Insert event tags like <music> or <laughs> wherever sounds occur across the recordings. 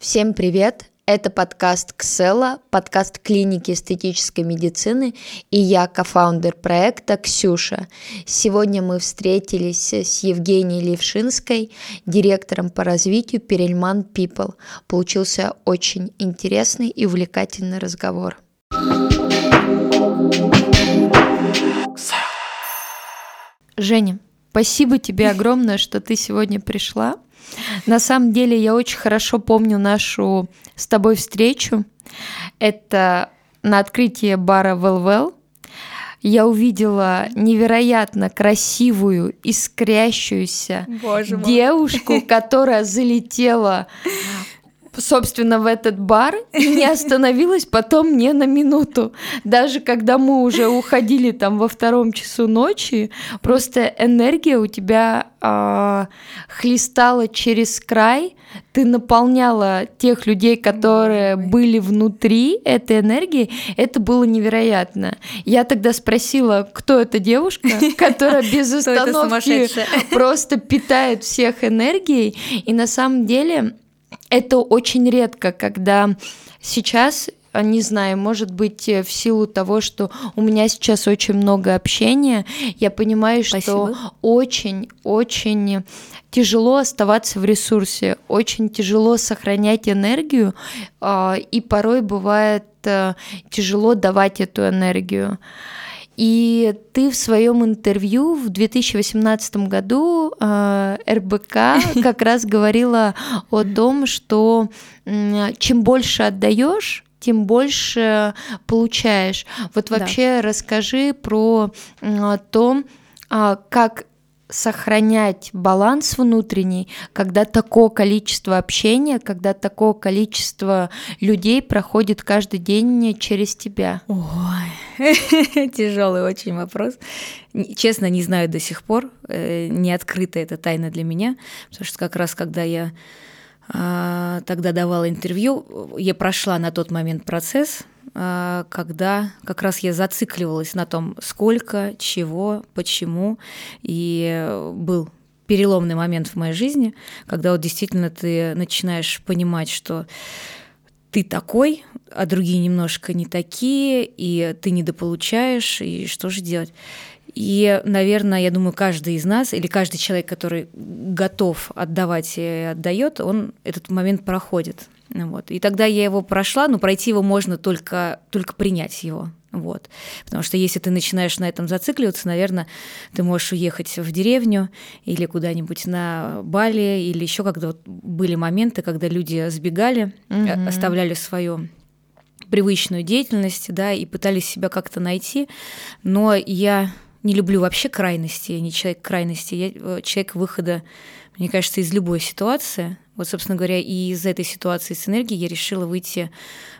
Всем привет! Это подкаст Ксела, подкаст клиники эстетической медицины, и я кофаундер проекта Ксюша. Сегодня мы встретились с Евгенией Левшинской, директором по развитию Перельман People. Получился очень интересный и увлекательный разговор. Женя, спасибо тебе огромное, что ты сегодня пришла. На самом деле я очень хорошо помню нашу с тобой встречу. Это на открытии бара Well Я увидела невероятно красивую, искрящуюся Боже девушку, мой. которая залетела собственно, в этот бар и не <laughs> остановилась потом не на минуту. Даже когда мы уже уходили там во втором часу ночи, просто энергия у тебя э, хлестала через край, ты наполняла тех людей, которые были внутри этой энергии, это было невероятно. Я тогда спросила, кто эта девушка, <laughs> которая без остановки просто питает всех энергией, и на самом деле это очень редко, когда сейчас не знаю, может быть, в силу того, что у меня сейчас очень много общения, я понимаю, Спасибо. что очень-очень тяжело оставаться в ресурсе, очень тяжело сохранять энергию, а, и порой бывает э, тяжело давать эту энергию. И ты в своем интервью в 2018 году э, РБК <laughs> как раз говорила о том, что э, чем больше отдаешь, тем больше получаешь. Вот вообще да. расскажи про э, то, э, как сохранять баланс внутренний, когда такое количество общения, когда такое количество людей проходит каждый день через тебя? Ой, <laughs> тяжелый очень вопрос. Честно, не знаю до сих пор, э, не открыта эта тайна для меня, потому что как раз когда я а, тогда давала интервью, я прошла на тот момент процесс, когда как раз я зацикливалась на том, сколько, чего, почему, и был переломный момент в моей жизни, когда вот действительно ты начинаешь понимать, что ты такой, а другие немножко не такие, и ты недополучаешь, и что же делать? И, наверное, я думаю, каждый из нас или каждый человек, который готов отдавать и отдает, он этот момент проходит. Вот. И тогда я его прошла, но пройти его можно только, только принять его. Вот. Потому что если ты начинаешь на этом зацикливаться, наверное, ты можешь уехать в деревню или куда-нибудь на Бали, или еще когда вот были моменты, когда люди сбегали, mm-hmm. оставляли свою привычную деятельность, да, и пытались себя как-то найти. Но я не люблю вообще крайности, я не человек крайности, я э, человек выхода, мне кажется, из любой ситуации. Вот, собственно говоря, и из этой ситуации с энергией я решила выйти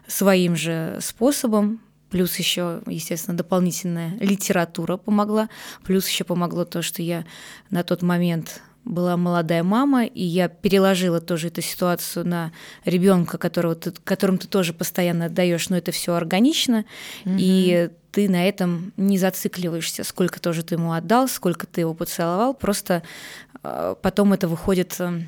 своим же способом, плюс еще, естественно, дополнительная литература помогла, плюс еще помогло то, что я на тот момент была молодая мама, и я переложила тоже эту ситуацию на ребенка, которого ты, которым ты тоже постоянно отдаешь, но это все органично, mm-hmm. и ты на этом не зацикливаешься, сколько тоже ты ему отдал, сколько ты его поцеловал, просто потом это выходит э,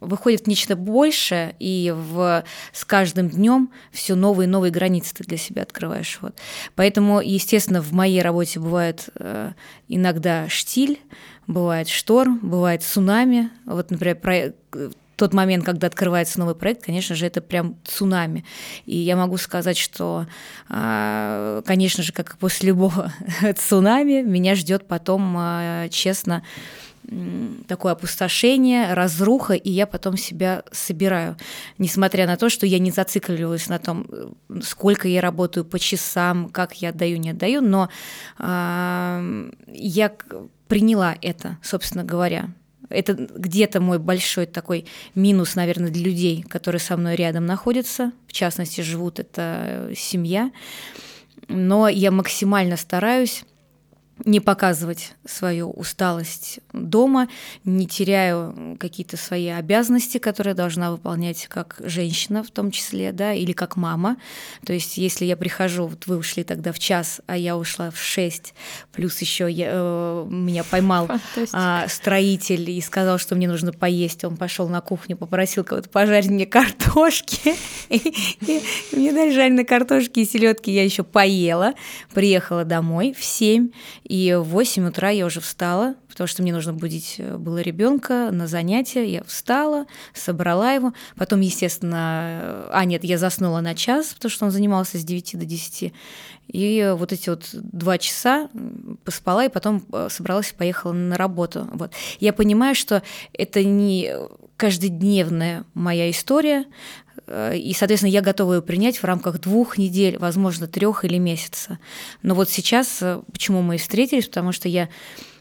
выходит нечто большее, и в, с каждым днем все новые и новые границы ты для себя открываешь. Вот. Поэтому, естественно, в моей работе бывает э, иногда штиль, бывает шторм, бывает цунами. Вот, например, про, тот момент, когда открывается новый проект, конечно же, это прям цунами. И я могу сказать, что, а, конечно же, как и после любого <laughs> цунами, меня ждет потом, а, честно, такое опустошение, разруха, и я потом себя собираю. Несмотря на то, что я не зацикливалась на том, сколько я работаю по часам, как я отдаю, не отдаю, но э, я приняла это, собственно говоря. Это где-то мой большой такой минус, наверное, для людей, которые со мной рядом находятся, в частности, живут, это семья. Но я максимально стараюсь не показывать свою усталость дома, не теряю какие-то свои обязанности, которые должна выполнять как женщина в том числе, да, или как мама. То есть если я прихожу, вот вы ушли тогда в час, а я ушла в шесть, плюс еще я, э, меня поймал э, строитель и сказал, что мне нужно поесть, он пошел на кухню, попросил кого-то пожарить мне картошки, <laughs> мне дали жареные картошки и селедки, я еще поела, приехала домой в семь и в 8 утра я уже встала, потому что мне нужно будить э, было ребенка на занятия. Я встала, собрала его. Потом, естественно, а нет, я заснула на час, потому что он занимался с 9 до 10. И вот эти вот два часа поспала, и потом э, собралась и поехала на работу. Вот. Я понимаю, что это не каждодневная моя история, Э, и, соответственно, я готова ее принять в рамках двух недель, возможно, трех или месяца. Но вот сейчас, э, почему мы и встретились, потому что я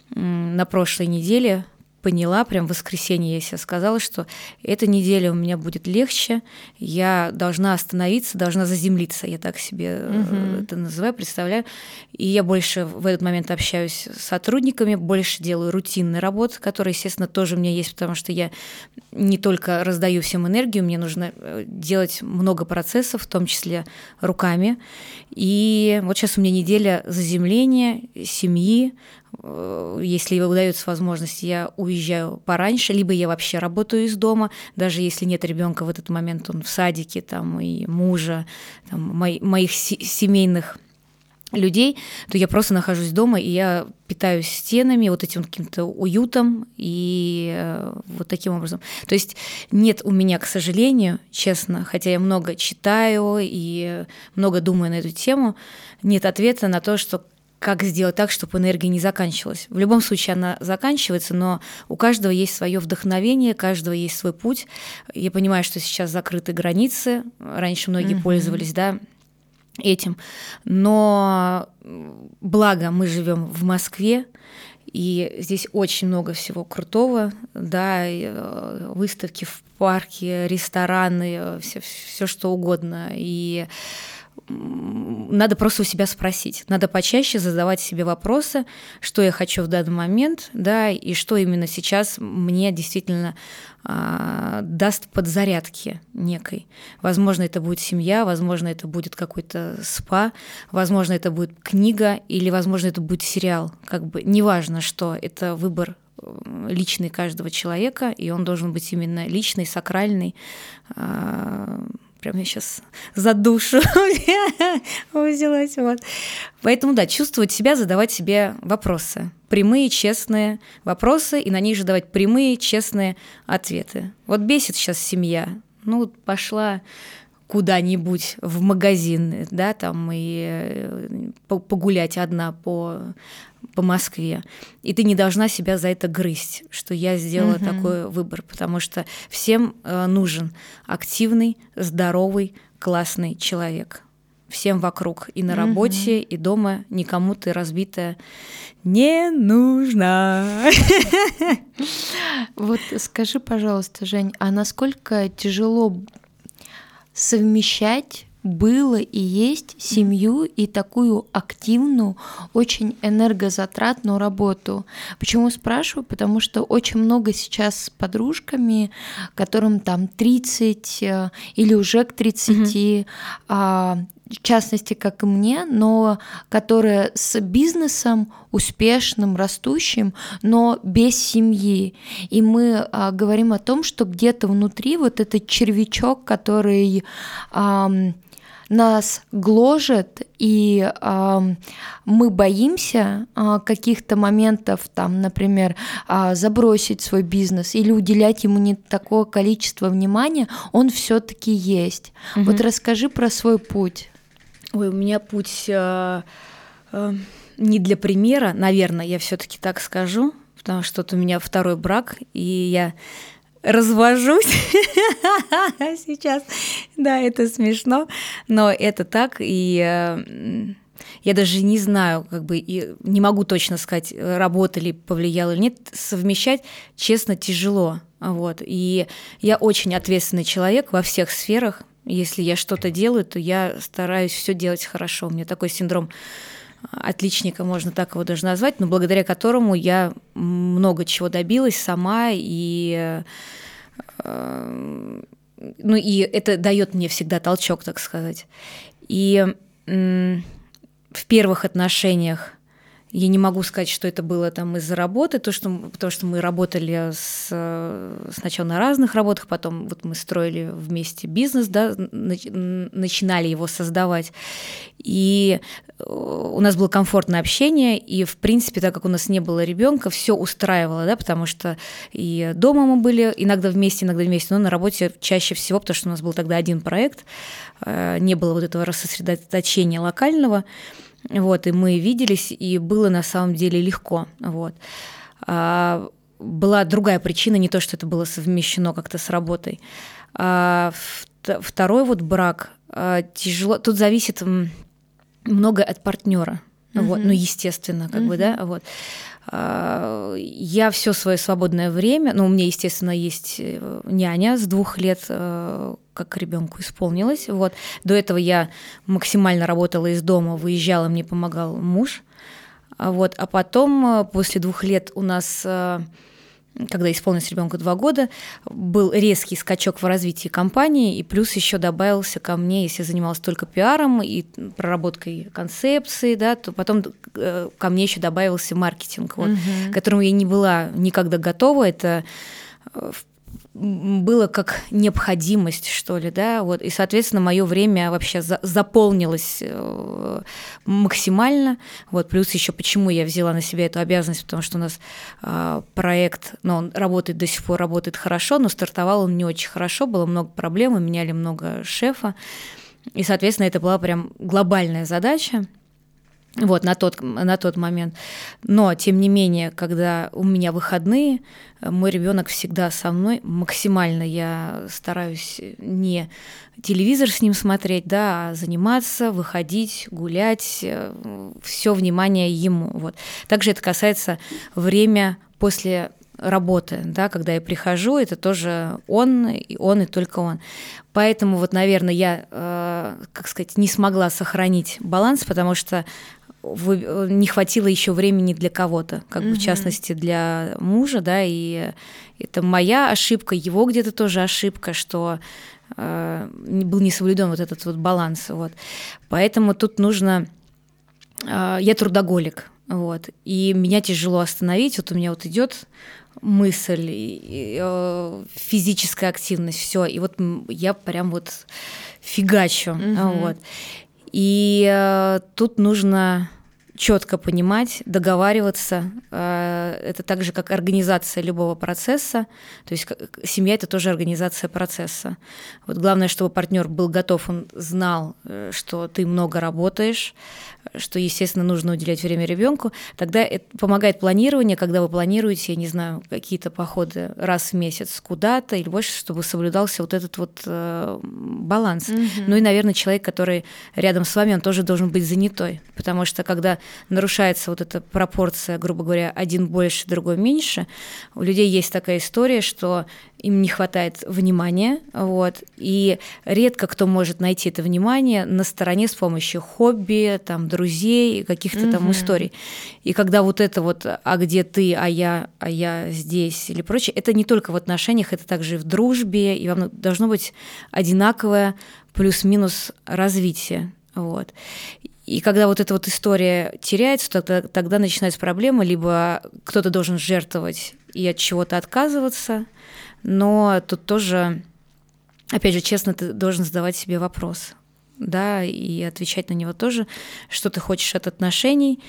на прошлой неделе поняла, прям в воскресенье я себе сказала, что эта неделя у меня будет легче, я должна остановиться, должна заземлиться, я так себе угу. это называю, представляю. И я больше в этот момент общаюсь с сотрудниками, больше делаю рутинные работы, которые, естественно, тоже у меня есть, потому что я не только раздаю всем энергию, мне нужно э, делать много процессов, в том числе руками. И вот сейчас у меня неделя заземления, семьи, если удается возможность, я уезжаю пораньше, либо я вообще работаю из дома, даже если нет ребенка в этот момент, он в садике, там, и мужа, там, мои, моих семейных людей, то я просто нахожусь дома, и я питаюсь стенами, вот этим каким-то уютом, и э, вот таким образом. То есть нет у меня, к сожалению, честно, хотя я много читаю и много думаю на эту тему, нет ответа на то, что как сделать так, чтобы энергия не заканчивалась. В любом случае она заканчивается, но у каждого есть свое вдохновение, у каждого есть свой путь. Я понимаю, что сейчас закрыты границы, раньше многие угу. пользовались, да, этим, но благо мы живем в Москве, и здесь очень много всего крутого, да, э, выставки в парке, рестораны, все, все что угодно. И надо просто у себя спросить. Надо почаще задавать себе вопросы, что я хочу в данный момент, да, и что именно сейчас мне действительно а, даст подзарядки некой. Возможно, это будет семья, возможно, это будет какой-то спа, возможно, это будет книга или, возможно, это будет сериал. Как бы неважно, что это выбор э, личный каждого человека, и он должен быть именно личный, сакральный. А, прям я сейчас за душу <laughs> взялась. Вот. Поэтому, да, чувствовать себя, задавать себе вопросы. Прямые, честные вопросы, и на них же давать прямые, честные ответы. Вот бесит сейчас семья. Ну, пошла куда-нибудь в магазин, да, там и э, погулять одна по по Москве, и ты не должна себя за это грызть, что я сделала угу. такой выбор, потому что всем э, нужен активный, здоровый, классный человек. Всем вокруг, и на угу. работе, и дома, никому ты разбитая не нужна. <laughs> Вот скажи, пожалуйста, Жень, а насколько тяжело совмещать было и есть семью и такую активную, очень энергозатратную работу. Почему спрашиваю? Потому что очень много сейчас с подружками, которым там 30 э, или уже к 30, mm в частности, как и мне, но которые с бизнесом успешным, растущим, но без семьи. И мы а, говорим о том, что где-то внутри вот этот червячок, который а, нас гложет, и э, мы боимся э, каких-то моментов, там, например, э, забросить свой бизнес или уделять ему не такое количество внимания, он все-таки есть. Угу. Вот расскажи про свой путь. Ой, у меня путь э, э, не для примера, наверное, я все-таки так скажу, потому что вот у меня второй брак, и я развожусь <laughs> сейчас. Да, это смешно, но это так, и э, я даже не знаю, как бы, и не могу точно сказать, работа ли повлияла или нет, совмещать, честно, тяжело. Вот. И я очень ответственный человек во всех сферах. Если я что-то делаю, то я стараюсь все делать хорошо. У меня такой синдром отличника, можно так его даже назвать, но благодаря которому я много чего добилась сама и ну и это дает мне всегда толчок, так сказать. И в первых отношениях я не могу сказать, что это было там из-за работы, то, что, потому что мы работали с, сначала на разных работах, потом вот мы строили вместе бизнес, да, начинали его создавать. И э, у нас было комфортное общение, и, в принципе, так как у нас не было ребенка, все устраивало, да, потому что и дома мы были иногда вместе, иногда вместе, но на работе чаще всего, потому что у нас был тогда один проект, э, не было вот этого рассосредоточения локального, вот, и мы виделись, и было на самом деле легко. Вот. А, была другая причина, не то, что это было совмещено как-то с работой. А, второй вот брак а, тяжело. Тут зависит многое от партнера. Uh-huh. Вот, ну, естественно, как uh-huh. бы, да, вот. А, я все свое свободное время, ну, у меня, естественно, есть э, няня с двух лет, э, как ребенку исполнилось. Вот. До этого я максимально работала из дома, выезжала, мне помогал муж. А вот. А потом, э, после двух лет у нас когда исполнилось ребенку два года, был резкий скачок в развитии компании, и плюс еще добавился ко мне, если я занималась только пиаром и проработкой концепции, да, то потом э, ко мне еще добавился маркетинг, вот, угу. к которому я не была никогда готова. Это э, было как необходимость, что ли, да, вот, и, соответственно, мое время вообще за заполнилось э, максимально, вот, плюс еще почему я взяла на себя эту обязанность, потому что у нас э, проект, ну, он работает до сих пор, работает хорошо, но стартовал он не очень хорошо, было много проблем, меняли много шефа, и, соответственно, это была прям глобальная задача, вот, на тот, на тот момент. Но, тем не менее, когда у меня выходные, мой ребенок всегда со мной. Максимально я стараюсь не телевизор с ним смотреть, да, а заниматься, выходить, гулять, все внимание ему. Вот. Также это касается время после работы, да, когда я прихожу, это тоже он, и он, и только он. Поэтому вот, наверное, я, э, как сказать, не смогла сохранить баланс, потому что Э, не хватило еще времени для кого-то, как бы в частности для мужа, да, и это моя ошибка, его где-то тоже ошибка, что э, был не соблюден вот этот вот баланс, вот. Поэтому тут нужно, э, я трудоголик, вот, и меня тяжело остановить, вот у меня вот идет мысль, э, физическая активность, все, и вот я прям вот фигачу, mm-hmm. вот. И э, тут нужно четко понимать, договариваться. Э, это так же, как организация любого процесса. То есть семья это тоже организация процесса. Вот главное, чтобы партнер был готов, он знал, э, что ты много работаешь, что, естественно, нужно уделять время ребенку. Тогда это помогает планирование, когда вы планируете, я не знаю, какие-то походы раз в месяц куда-то или больше, чтобы соблюдался вот этот вот э, баланс. Угу. Ну и, наверное, человек, который рядом с вами, он тоже должен быть занятой, потому что когда нарушается вот эта пропорция, грубо говоря, один больше, другой меньше, у людей есть такая история, что им не хватает внимания, вот, и редко кто может найти это внимание на стороне с помощью хобби, там, друзей, каких-то угу. там историй. И когда вот это вот, а где ты, а я, а я здесь или прочее, это не только в отношениях, это также и в дружбе, и вам должно быть одинаковое плюс-минус развитие, вот. И когда вот эта вот история теряется, тогда, тогда начинается проблема, либо кто-то должен жертвовать и от чего-то отказываться, но тут тоже, опять же, честно, ты должен задавать себе вопрос, да, и отвечать на него тоже, что ты хочешь от отношений,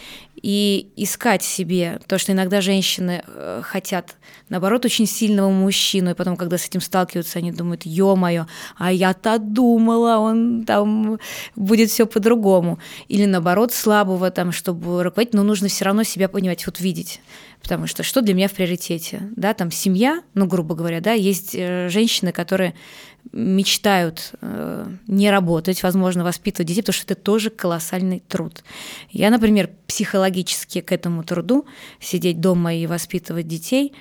и искать себе то, что иногда женщины э, хотят, наоборот, очень сильного мужчину, и потом, когда с этим сталкиваются, они думают, ё-моё, а я-то думала, он там будет все по-другому. Или наоборот, слабого, там, чтобы руководить, но нужно все равно себя понимать, вот видеть. Потому что что для меня в приоритете? Да, там семья, ну, грубо говоря, да, есть э, женщины, которые мечтают э, не работать, возможно, воспитывать детей, потому что это тоже колоссальный труд. Я, например, психологически к этому труду сидеть дома и воспитывать детей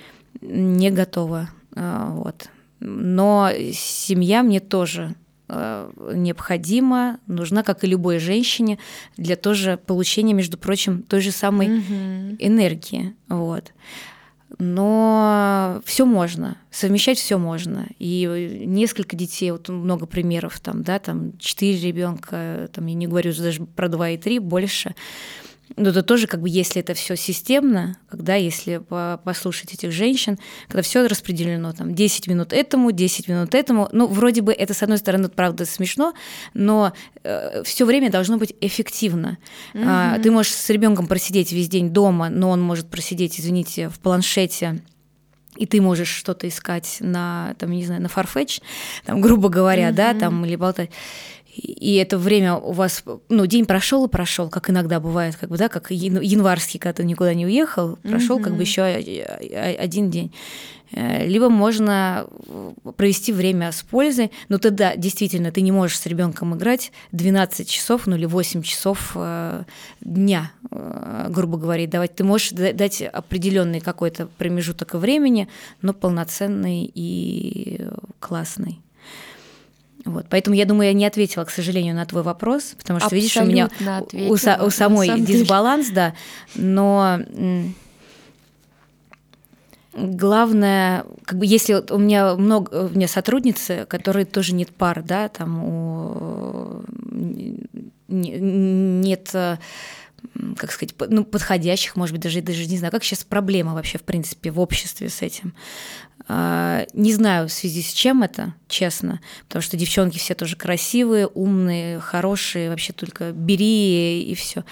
не готова. Э, вот. Но семья мне тоже необходима, нужна, как и любой женщине, для тоже получения, между прочим, той же самой mm-hmm. энергии. Вот. Но все можно, совмещать все можно. И несколько детей, вот много примеров, там, да, там четыре ребенка, там я не говорю даже про два и три, больше. Но это тоже как бы, если это все системно, когда, если послушать этих женщин, когда все распределено, там, 10 минут этому, 10 минут этому, ну, вроде бы это, с одной стороны, правда, смешно, но э, все время должно быть эффективно. Mm-hmm. А, ты можешь с ребенком просидеть весь день дома, но он может просидеть, извините, в планшете, и ты можешь что-то искать на, там, не знаю, на Farfetch, там, грубо говоря, mm-hmm. да, там, или болтать и это время у вас, ну, день прошел и прошел, как иногда бывает, как бы, да, как январский, когда ты никуда не уехал, прошел mm-hmm. как бы еще один день. Э, либо можно провести время с пользой, но тогда действительно ты не можешь с ребенком играть 12 часов, ну или 8 часов э, дня, э, грубо говоря, давать. Ты можешь дать определенный какой-то промежуток времени, но полноценный и классный. Вот, поэтому я думаю, я не ответила, к сожалению, на твой вопрос, потому что, видишь, у меня у, у самой дисбаланс, да, но главное, как бы если вот у меня много, у меня сотрудницы, которые тоже нет пар, да, там у, нет как сказать, ну, подходящих, может быть, даже, даже не знаю, как сейчас проблема вообще, в принципе, в обществе с этим. А, не знаю в связи с чем это, честно, потому что девчонки все тоже красивые, умные, хорошие, вообще только бери и все.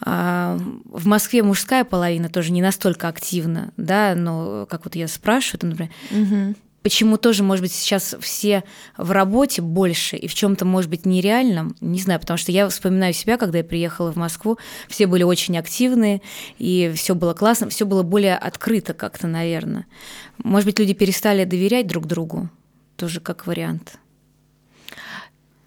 А, в Москве мужская половина тоже не настолько активна, да, но как вот я спрашиваю, например, угу почему тоже, может быть, сейчас все в работе больше и в чем-то, может быть, нереальном, не знаю, потому что я вспоминаю себя, когда я приехала в Москву, все были очень активные, и все было классно, все было более открыто как-то, наверное. Может быть, люди перестали доверять друг другу, тоже как вариант.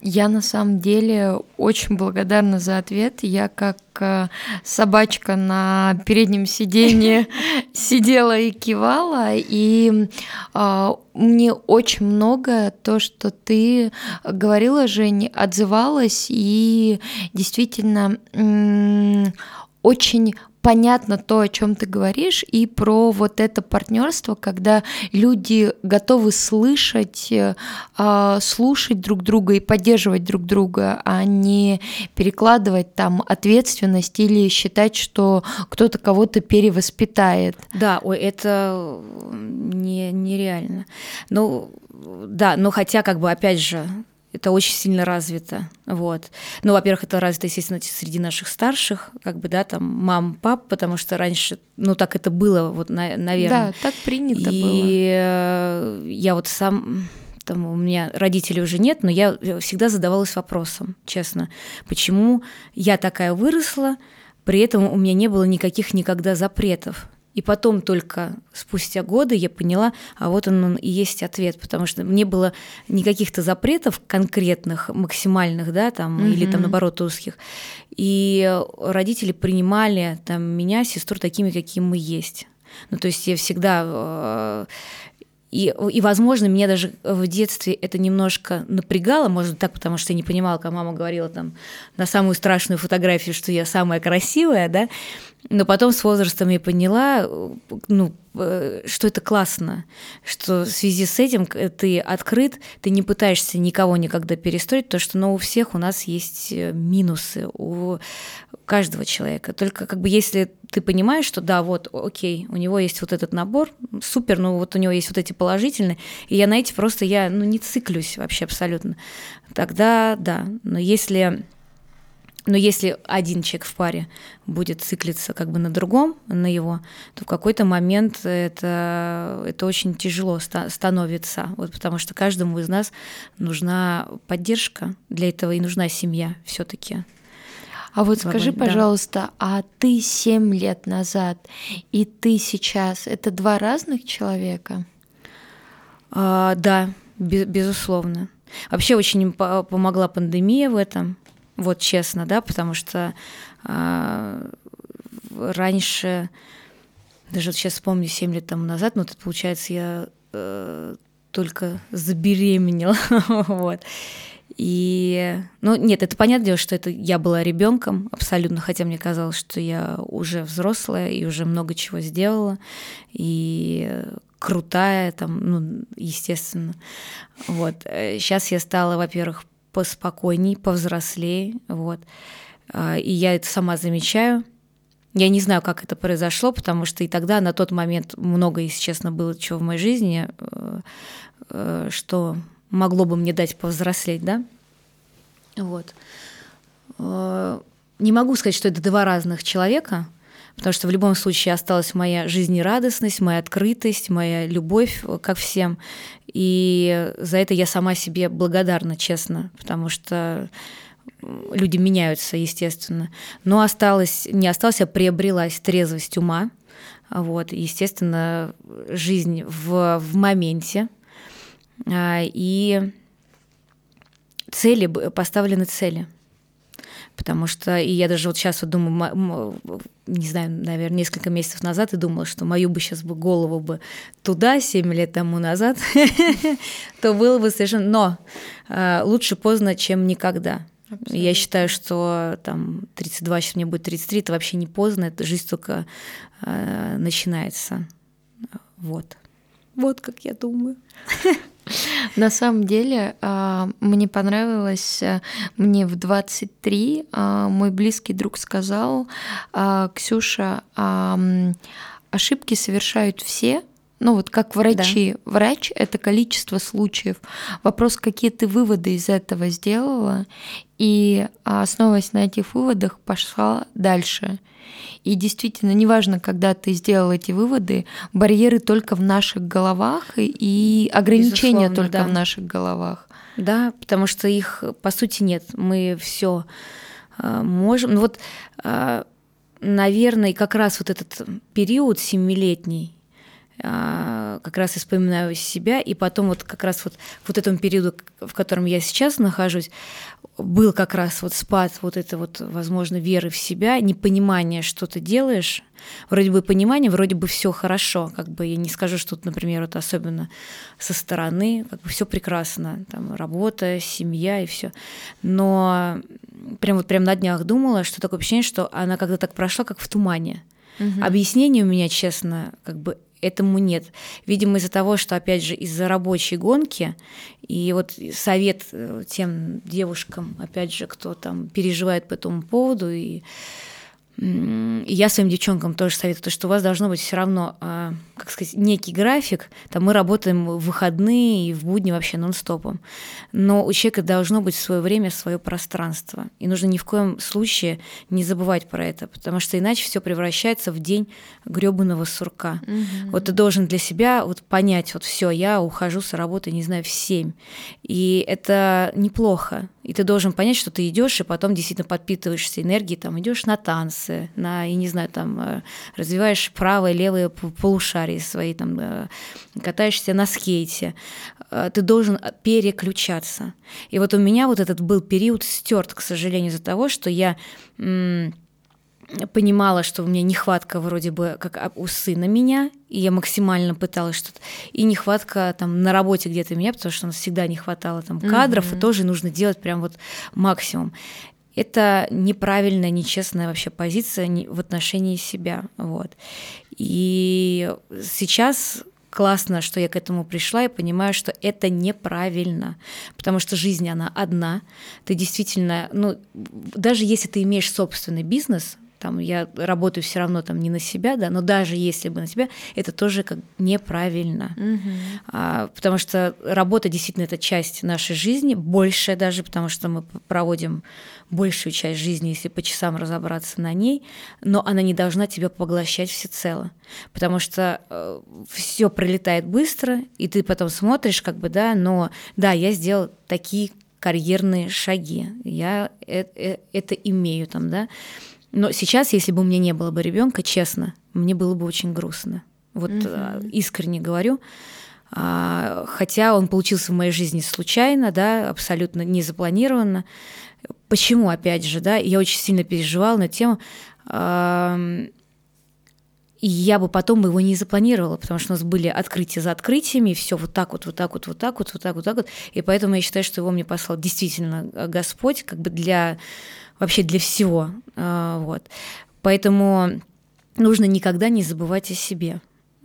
Я на самом деле очень благодарна за ответ. Я как э, собачка на переднем сиденье <laughs> сидела и кивала, и э, мне очень много то, что ты говорила, Жень, отзывалась, и действительно очень понятно то, о чем ты говоришь, и про вот это партнерство, когда люди готовы слышать, э, а, слушать друг друга и поддерживать друг друга, а не перекладывать там ответственность или считать, что кто-то кого-то перевоспитает. Да, ой, это не, нереально. Ну, да, но хотя, как бы, опять же, это очень сильно развито. Вот. Ну, во-первых, это развито, естественно, среди наших старших, как бы, да, там, мам, пап, потому что раньше, ну, так это было, вот, на, наверное. Да, так принято и было. И э, я вот сам там у меня родителей уже нет, но я всегда задавалась вопросом, честно, почему я такая выросла, при этом у меня не было никаких никогда запретов. И потом только спустя годы я поняла, а вот он, он и есть ответ, потому что не было никаких-то запретов конкретных, максимальных, да, там, mm-hmm. или там наоборот узких. И родители принимали там меня, сестру такими, какими мы есть. Ну, то есть я всегда э, и, и, возможно, меня даже в детстве это немножко напрягало, может так, потому что я не понимала, как мама говорила там на самую страшную фотографию, что я самая красивая, да, но потом с возрастом я поняла, ну, э, что это классно, что в связи с этим ты открыт, ты не пытаешься никого никогда перестроить, то что но у всех у нас есть э, минусы, у каждого человека. Только как бы если ты понимаешь, что да, вот, окей, у него есть вот этот набор, супер, ну вот у него есть вот эти положительные, и я на эти просто, я ну, не циклюсь вообще абсолютно, тогда да. Но если но если один человек в паре будет циклиться как бы на другом, на его, то в какой-то момент это, это очень тяжело становится, вот потому что каждому из нас нужна поддержка, для этого и нужна семья все таки а вот скажи, пожалуйста, да. а ты семь лет назад и ты сейчас это два разных человека? А, да, без, безусловно. Вообще очень помогла пандемия в этом, вот честно, да, потому что а, раньше, даже вот сейчас вспомню 7 лет тому назад, ну, это получается, я э, только забеременела, <laughs> вот. И, ну, нет, это понятное дело, что это я была ребенком абсолютно, хотя мне казалось, что я уже взрослая и уже много чего сделала, и крутая, там, ну, естественно. Вот. Сейчас я стала, во-первых, поспокойней, повзрослее, вот. А, и я это сама замечаю. Я не знаю, как это произошло, потому что и тогда, на тот момент, много, если честно, было чего в моей жизни, э, э, что могло бы мне дать повзрослеть, да? Вот. Э, не могу сказать, что это два разных человека, потому что в любом случае осталась моя жизнерадостность, моя открытость, моя любовь ко всем. И за это я сама себе благодарна, честно, потому что люди меняются, естественно. Но осталось, не осталось, а приобрелась трезвость ума. Вот, естественно, жизнь в, в моменте. А, и цели, поставлены цели. Потому что, и я даже вот сейчас вот думаю, не знаю, наверное, несколько месяцев назад и думала, что мою бы сейчас бы голову бы туда, 7 лет тому назад, <laughs> то было бы совершенно... Но а, лучше поздно, чем никогда. Абсолютно. Я считаю, что там 32, сейчас мне будет 33, это вообще не поздно, это жизнь только э, начинается. Вот. Вот как я думаю. <laughs> <laughs> На самом деле, а, мне понравилось, э, мне в 23 а, мой близкий друг сказал, Ксюша, ошибки совершают все, ну вот как врачи. Да. Врач — это количество случаев. Вопрос, какие ты выводы из этого сделала, и основываясь на этих выводах, пошла дальше. И действительно, неважно, когда ты сделал эти выводы, барьеры только в наших головах и ограничения Безусловно, только да. в наших головах. Да, потому что их по сути нет. Мы все а, можем. Ну вот, а, наверное, как раз вот этот период семилетний, а, как раз и вспоминаю себя, и потом вот как раз вот, вот этом периоду, в котором я сейчас нахожусь, был как раз вот спад вот это вот, возможно, веры в себя, непонимание, что ты делаешь. Вроде бы понимание, вроде бы все хорошо, как бы я не скажу, что тут, например, вот особенно со стороны, как бы все прекрасно, там работа, семья и все. Но прям вот прям на днях думала, что такое ощущение, что она когда так прошла, как в тумане. Угу. Объяснение у меня, честно, как бы этому нет. Видимо, из-за того, что, опять же, из-за рабочей гонки, и вот совет э, тем девушкам, опять же, кто там переживает по этому поводу, и и я своим девчонкам тоже советую, то, что у вас должно быть все равно, а, как сказать, некий график. Там мы работаем в выходные и в будни вообще нон-стопом. Но у человека должно быть свое время, свое пространство. И нужно ни в коем случае не забывать про это, потому что иначе все превращается в день гребаного сурка. Угу. Вот ты должен для себя вот понять, вот все, я ухожу с работы, не знаю, в 7. И это неплохо. И ты должен понять, что ты идешь и потом действительно подпитываешься энергией, там идешь на танцы, на, я не знаю, там э, развиваешь правое, левое полушарие свои, там э, катаешься на скейте. Э, ты должен переключаться. И вот у меня вот этот был период стерт, к сожалению, из-за того, что я понимала, что у меня нехватка вроде бы как у сына меня, и я максимально пыталась что-то, и нехватка там на работе где-то меня, потому что у нас всегда не хватало там кадров, mm-hmm. и тоже нужно делать прям вот максимум. Это неправильная, нечестная вообще позиция в отношении себя, вот. И сейчас классно, что я к этому пришла и понимаю, что это неправильно, потому что жизнь, она одна. Ты действительно, ну, даже если ты имеешь собственный бизнес, там я работаю все равно там не на себя, да, но даже если бы на себя, это тоже как неправильно, угу. а, потому что работа действительно это часть нашей жизни, большая даже, потому что мы проводим большую часть жизни, если по часам разобраться на ней, но она не должна тебя поглощать всецело, потому что э, все пролетает быстро, и ты потом смотришь, как бы, да, но да, я сделал такие карьерные шаги, я это, э, это имею там, да, но сейчас, если бы у меня не было бы ребенка, честно, мне было бы очень грустно. Вот угу. искренне говорю. А, хотя он получился в моей жизни случайно, да, абсолютно не запланированно. Почему, опять же, да, я очень сильно переживала на тему. И я бы потом его не запланировала, потому что у нас были открытия за открытиями, все вот так вот, вот так вот, вот так вот, вот так вот, вот так вот. И поэтому я считаю, что его мне послал действительно Господь, как бы для вообще для всего. А, вот. Поэтому нужно никогда не забывать о себе.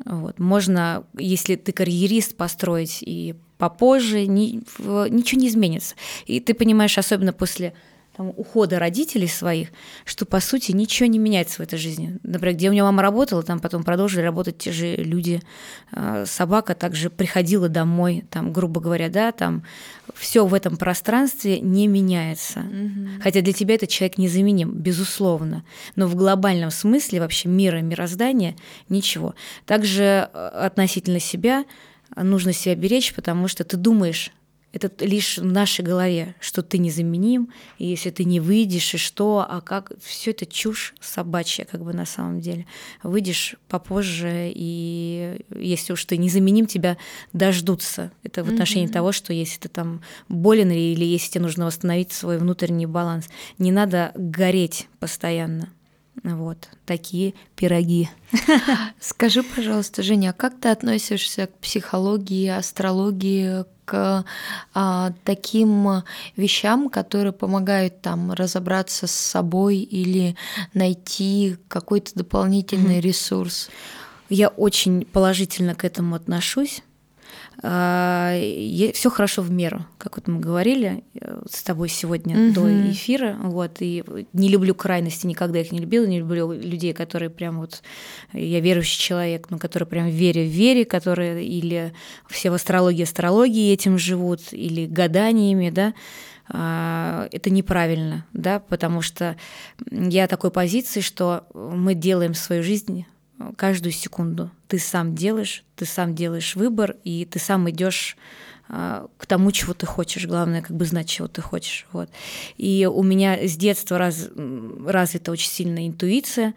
Вот. Можно, если ты карьерист, построить и попозже, ни, ничего не изменится. И ты понимаешь, особенно после там, ухода родителей своих, что, по сути, ничего не меняется в этой жизни. Например, где у меня мама работала, там потом продолжили работать те же люди. А, собака также приходила домой, там, грубо говоря, да, там все в этом пространстве не меняется. Угу. Хотя для тебя этот человек незаменим, безусловно. Но в глобальном смысле вообще мира, мироздания ничего. Также э, относительно себя нужно себя беречь, потому что ты думаешь, это лишь в нашей голове, что ты незаменим, и если ты не выйдешь, и что, а как, все это чушь собачья, как бы на самом деле. Выйдешь попозже, и если уж ты незаменим, тебя дождутся. Это в отношении mm-hmm. того, что если ты там болен или если тебе нужно восстановить свой внутренний баланс, не надо гореть постоянно. Вот такие пироги. <laughs> Скажи, пожалуйста, Женя, а как ты относишься к психологии, астрологии, к а, таким вещам, которые помогают там разобраться с собой или найти какой-то дополнительный mm-hmm. ресурс? Я очень положительно к этому отношусь. А, все хорошо в меру, как вот мы говорили э, с тобой сегодня угу. до эфира. Вот, и не люблю крайности, никогда их не любила, не люблю людей, которые прям вот, я верующий человек, но которые прям веря в вере, которые или все в астрологии, астрологии этим живут, или гаданиями, да, а, это неправильно, да, потому что я такой позиции, что мы делаем свою жизнь каждую секунду. Ты сам делаешь, ты сам делаешь выбор, и ты сам идешь а, к тому, чего ты хочешь. Главное, как бы знать, чего ты хочешь. Вот. И у меня с детства раз, развита очень сильная интуиция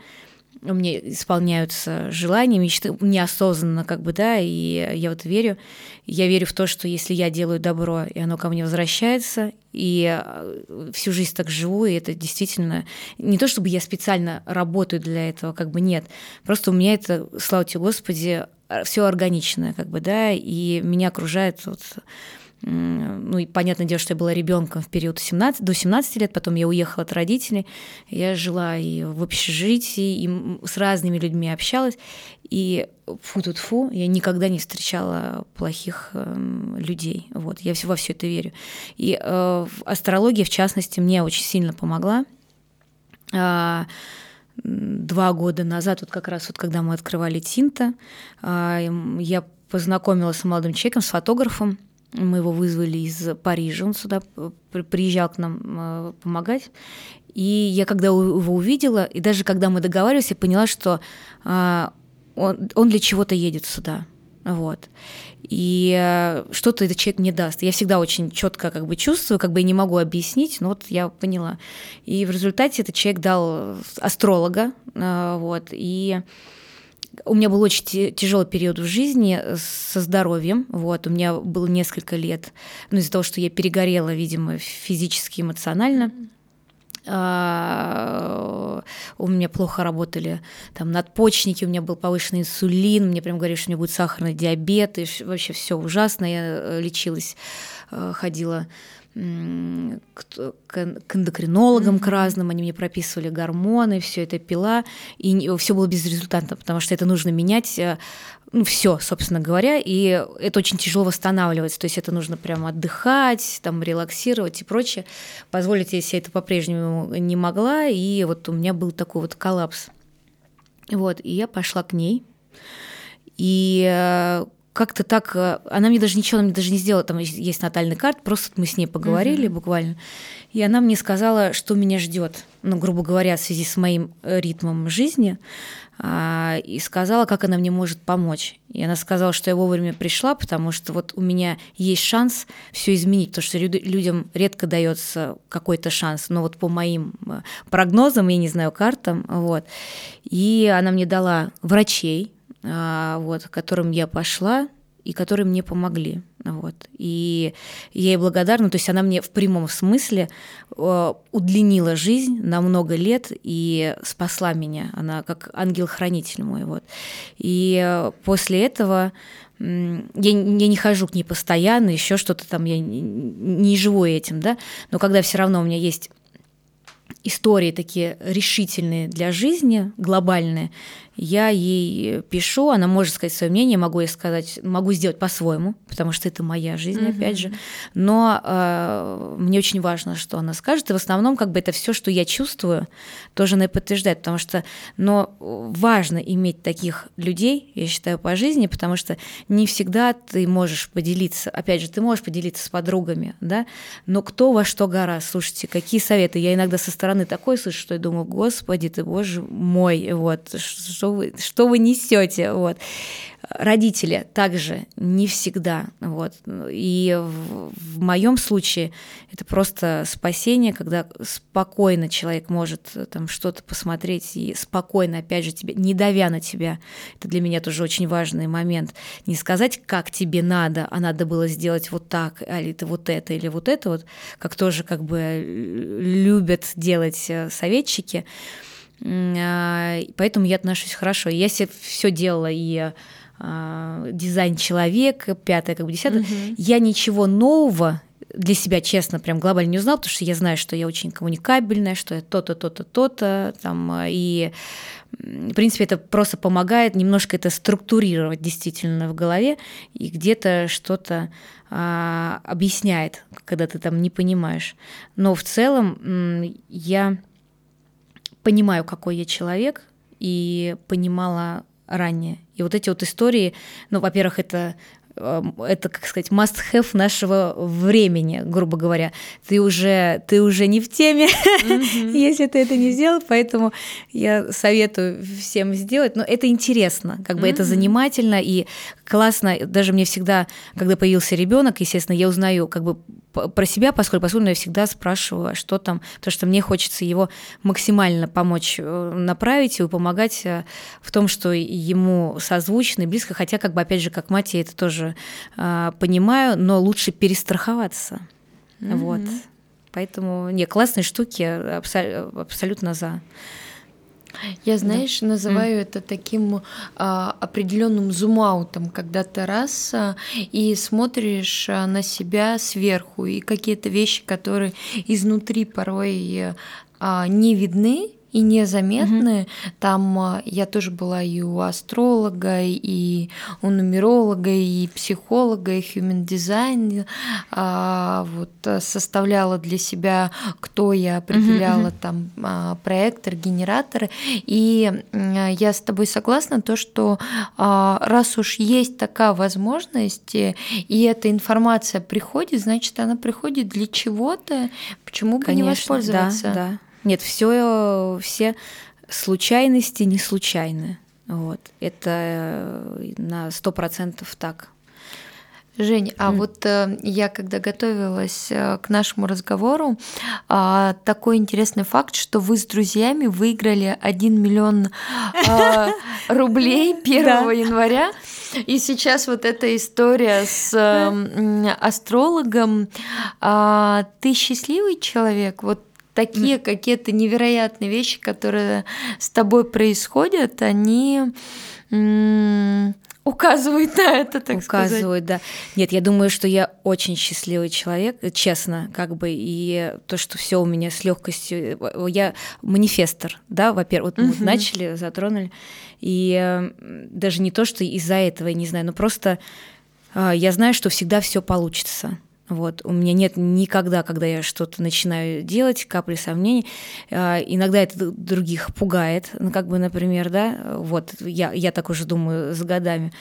меня исполняются желания, мечты неосознанно, как бы, да, и я вот верю, я верю в то, что если я делаю добро, и оно ко мне возвращается, и э, всю жизнь так живу, и это действительно не то, чтобы я специально работаю для этого, как бы нет, просто у меня это, слава тебе Господи, все органичное, как бы, да, и меня окружает вот ну и понятное дело, что я была ребенком в период 17, до 17 лет, потом я уехала от родителей, я жила и в общежитии, и с разными людьми общалась, и фу тут фу, я никогда не встречала плохих э, людей, вот, я во все это верю. И э, астрология, в частности, мне очень сильно помогла. Э, два года назад, вот как раз вот когда мы открывали Тинта, я познакомилась с молодым человеком, с фотографом, мы его вызвали из Парижа, он сюда приезжал к нам э, помогать. И я когда его увидела, и даже когда мы договаривались, я поняла, что а, он, он для чего-то едет сюда. Вот. И э, что-то этот человек мне даст. Я всегда очень четко как бы чувствую, как бы я не могу объяснить, но вот я поняла. И в результате этот человек дал астролога, э, вот, и у меня был очень тяжелый период в жизни со здоровьем. Вот, у меня было несколько лет, ну, из-за того, что я перегорела, видимо, физически, эмоционально. А, у меня плохо работали там надпочечники, у меня был повышенный инсулин, мне прям говорили, что у меня будет сахарный диабет, и вообще все ужасно, я э, лечилась, э, ходила к, к эндокринологам, mm-hmm. к разным, они мне прописывали гормоны, все это пила, и все было безрезультатно, потому что это нужно менять, э, ну, все, собственно говоря, и это очень тяжело восстанавливать, то есть это нужно прямо отдыхать, там, релаксировать и прочее. Позволить я себе это по-прежнему не могла, и вот у меня был такой вот коллапс. Вот, и я пошла к ней, и э, как-то так, э, она мне даже ничего, она мне даже не сделала, там есть натальный карт, просто мы с ней поговорили mm-hmm. буквально, и она мне сказала, что меня ждет, ну, грубо говоря, в связи с моим э, ритмом жизни, а, и сказала, как она мне может помочь. И она сказала, что я вовремя пришла, потому что вот у меня есть шанс все изменить, потому что людям редко дается какой-то шанс, но вот по моим э, прогнозам, я не знаю, картам, вот. И она мне дала врачей, вот, к которым я пошла, и которые мне помогли. Вот. И я ей благодарна, то есть она мне в прямом смысле э, удлинила жизнь на много лет и спасла меня. Она как ангел-хранитель мой. Вот. И после этого я, я не хожу к ней постоянно, еще что-то там, я не живу этим, да, но когда все равно у меня есть истории такие решительные для жизни, глобальные, я ей пишу, она может сказать свое мнение, могу ей сказать, могу сделать по-своему, потому что это моя жизнь, mm-hmm. опять же. Но э, мне очень важно, что она скажет. И в основном, как бы это все, что я чувствую, тоже она и подтверждает, потому что, но важно иметь таких людей, я считаю, по жизни, потому что не всегда ты можешь поделиться, опять же, ты можешь поделиться с подругами, да, но кто во что гора, слушайте, какие советы. Я иногда со стороны такой слышу, что я думаю, господи ты, боже мой, вот, что что вы, что вы несете, вот. Родители также не всегда, вот. И в, в моем случае это просто спасение, когда спокойно человек может э, там что-то посмотреть и спокойно, опять же, тебе, не давя на тебя. Это для меня тоже очень важный момент. Не сказать, как тебе надо, а надо было сделать вот так, или это вот это, или вот это вот, как тоже как бы э, любят делать э, советчики. А, поэтому я отношусь хорошо. Я себе все делала и а, дизайн человека, пятое, как бы десятое. Угу. Я ничего нового для себя, честно, прям глобально не узнала, потому что я знаю, что я очень коммуникабельная, что я то-то, то-то, то-то, там, и, в принципе, это просто помогает немножко это структурировать действительно в голове, и где-то что-то а, объясняет, когда ты там не понимаешь. Но в целом я понимаю, какой я человек, и понимала ранее. И вот эти вот истории, ну, во-первых, это Эм, это, как сказать, must-have нашего времени, грубо говоря. Ты уже, ты уже не в теме, mm-hmm. <laughs> если ты это не сделал, поэтому я советую всем сделать. Но это интересно, как бы mm-hmm. это занимательно и классно. Даже мне всегда, когда появился ребенок, естественно, я узнаю как бы про себя, поскольку, поскольку я всегда спрашиваю, а что там, потому что мне хочется его максимально помочь э, направить и помогать э, в том, что ему созвучно и близко, хотя, как бы, опять же, как мать, я это тоже э, понимаю, но лучше перестраховаться. Mm-hmm. Вот. Поэтому, не, классные штуки, абсол- абсолютно за. Я, знаешь, да. называю mm. это таким а, определенным зум-аутом, когда ты раз а, и смотришь а, на себя сверху, и какие-то вещи, которые изнутри порой а, не видны, и незаметны. Угу. Там а, я тоже была и у астролога, и у нумеролога, и психолога, и human design. А, вот э, составляла для себя, кто я определяла угу. там а, проектор, генераторы. И я с тобой согласна, то, что раз уж есть такая возможность, и эта информация приходит, значит, она приходит для чего-то, почему бы Конечно, не воспользоваться? Да, да. Нет, все, все случайности не случайны. Вот. Это э, на сто процентов так. Жень, а mm. вот э, я когда готовилась э, к нашему разговору, э, такой интересный факт, что вы с друзьями выиграли 1 миллион э, <laughs> рублей 1 января. И сейчас вот эта история с э, астрологом. Э, ты счастливый человек? Вот такие какие-то невероятные вещи, которые с тобой происходят, они указывают на это, так указывают, сказать. да. Нет, я думаю, что я очень счастливый человек, честно, как бы, и то, что все у меня с легкостью, я манифестор, да, во-первых, вот мы угу. начали, затронули, и даже не то, что из-за этого, я не знаю, но просто а, я знаю, что всегда все получится. Вот. У меня нет никогда, когда я что-то начинаю делать, капли сомнений. А, иногда это других пугает, ну, как бы, например, да, вот я, я так уже думаю с годами.